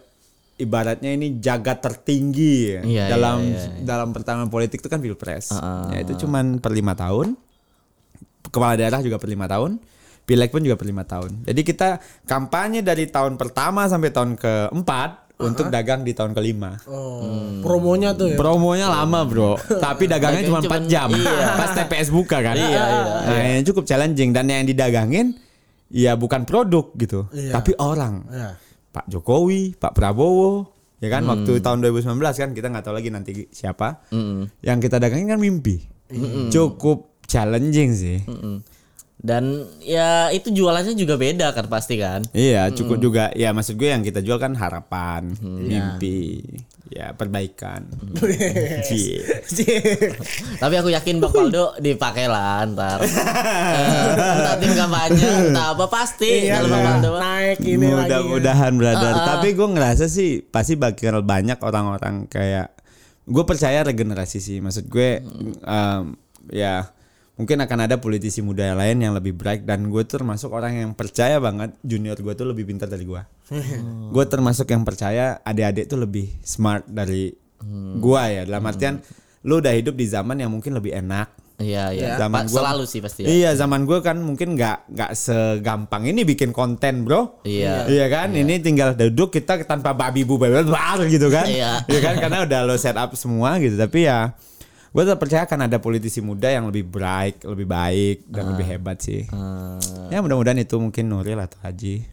ibaratnya ini jagat tertinggi ya, Iya, dalam iya, iya, dalam pertarungan politik itu kan pilpres. Ya itu cuman per lima tahun. Kepala daerah juga per lima tahun. Pileg pun juga per lima tahun. Jadi kita kampanye dari tahun pertama sampai tahun keempat untuk dagang di tahun kelima. Oh, promonya tuh ya. Promonya lama bro, tapi dagangnya cuma Dagangnya 4 cuman- jam. iya. Pas TPS buka kan. Iya, iya, Nah, ini cukup challenging dan yang didagangin ya bukan produk gitu, Iya. tapi orang. Iya. Pak Jokowi, Pak Prabowo, ya kan Hmm. waktu tahun 2019 kan kita nggak tahu lagi nanti siapa. Yang kita dagangin kan mimpi. Cukup challenging sih. Mm-mm. Dan ya itu jualannya juga beda kan pasti kan. Iya, cukup juga. Ya maksud gue yang kita jual kan harapan, mimpi, ya perbaikan. Cie. Tapi aku yakin Bang Faldo dipakai lah ntar. Eh, entah tim kampanye, entah apa pasti Iya, kalau Bang Faldo. naik ini lagi. Mudah-mudahan brother. Tapi gue ngerasa sih pasti bakal banyak orang-orang kayak gue percaya regenerasi sih. Maksud gue em, ya mungkin akan ada politisi muda lain yang lebih bright dan gue tuh termasuk orang yang percaya banget junior gue tuh lebih pintar dari gue. gue termasuk yang percaya adik-adik tuh lebih smart dari gue ya. Dalam artian lu udah hidup di zaman yang mungkin lebih enak. Iya iya. Zaman gua- selalu sih pasti ya. Iya zaman gue kan mungkin nggak nggak segampang ini bikin konten bro. Iya. Iya kan, ini tinggal duduk kita tanpa babi bu babi gitu kan. Iya. Iya kan karena udah lo set up semua gitu. Tapi ya gue tetap percaya akan ada politisi muda yang lebih bright, lebih baik dan lebih hebat sih. Ah. Ya mudah-mudahan itu mungkin Nuril atau Haji.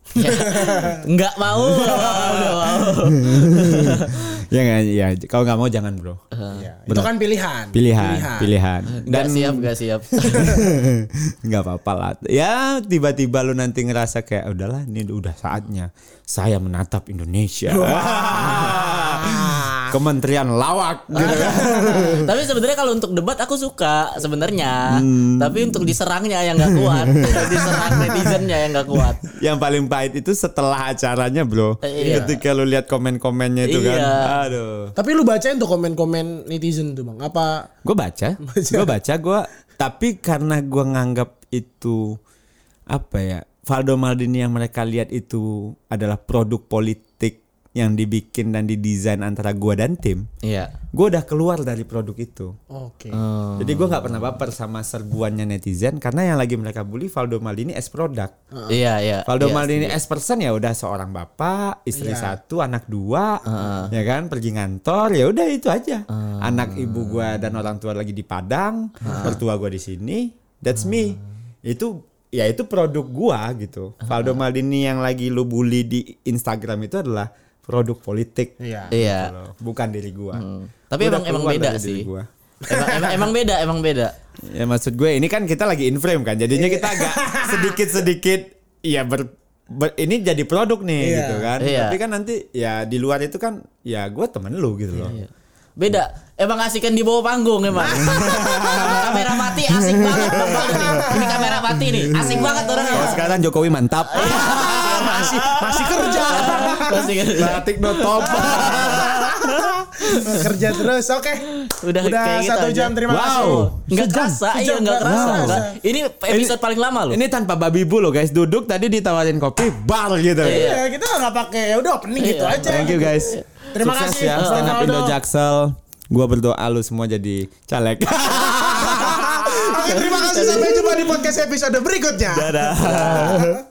Enggak mau. Nggak mau. ya nggak, ya kalau nggak mau jangan bro. Iya, Itu kan pilihan. Pilihan, pilihan. Enggak siap, enggak siap. nggak apa-apa lah. Ya tiba-tiba lu nanti ngerasa kayak udahlah ini udah saatnya saya menatap Indonesia. Kementerian lawak gitu kan. Tapi sebenarnya kalau untuk debat aku suka sebenarnya. Hmm. Tapi untuk diserangnya yang nggak kuat, diserang netizennya yang nggak kuat. Yang paling pahit itu setelah acaranya, Bro. Iya. Ketika lu lihat komen-komennya itu kan. Iya. Aduh. Tapi lu bacain tuh komen-komen netizen tuh bang. Apa? Gue baca, gue baca, gue tapi karena gue nganggap itu apa ya, Valdo Maldini yang mereka lihat itu adalah produk politik yang dibikin dan didesain antara gue dan tim. Iya. Gue udah keluar dari produk itu. Oke. Oh. Jadi gue nggak pernah baper sama serbuannya netizen karena yang lagi mereka bully Valdo Maldini as produk. Iya, iya. Valdo Iya, Maldini as person ya udah seorang bapak, istri satu, anak dua, ya kan pergi ngantor ya udah itu aja. Anak ibu gua dan orang tua lagi di Padang, mertua gua di sini, that's me. Itu ya itu produk gua gitu. Valdo Maldini yang lagi lu bully di Instagram itu adalah produk politik. Iya. Iya. bukan diri gua. Tapi Gua emang emang beda sih. gua. Emang, emang, emang beda, emang beda. Ya maksud gue ini kan kita lagi in frame kan, jadinya kita agak sedikit-sedikit ya ber, ber- ini jadi produk nih Iya. gitu kan. Iya. Tapi kan nanti ya di luar itu kan ya gue temen lu gitu loh. Beda. Emang asikan di bawah panggung emang. kamera mati asik banget Bang nih. Ini kamera mati nih, asik banget orangnya. Oh, sekarang Jokowi mantap. masih masih kerja. Masih kan? Batik no top. kerja terus. Oke. Udah, Udah kayak gitu satu aja. jam. Terima Wow. kasih. Enggak kerasa, iya enggak kerasa. Wow. Nggak. Ini episode paling lama loh. ini tanpa babi bu loh guys, duduk tadi ditawarin kopi, bar gitu. Iya, kita nggak pakai ya udah opening gitu Iya. aja. Thank you guys. Terima Sukses kasih, ya stand up. Indo Jaksel. Gua berdoa lu semua jadi caleg. Oke, terima kasih sampai jumpa di podcast episode berikutnya. Dadah.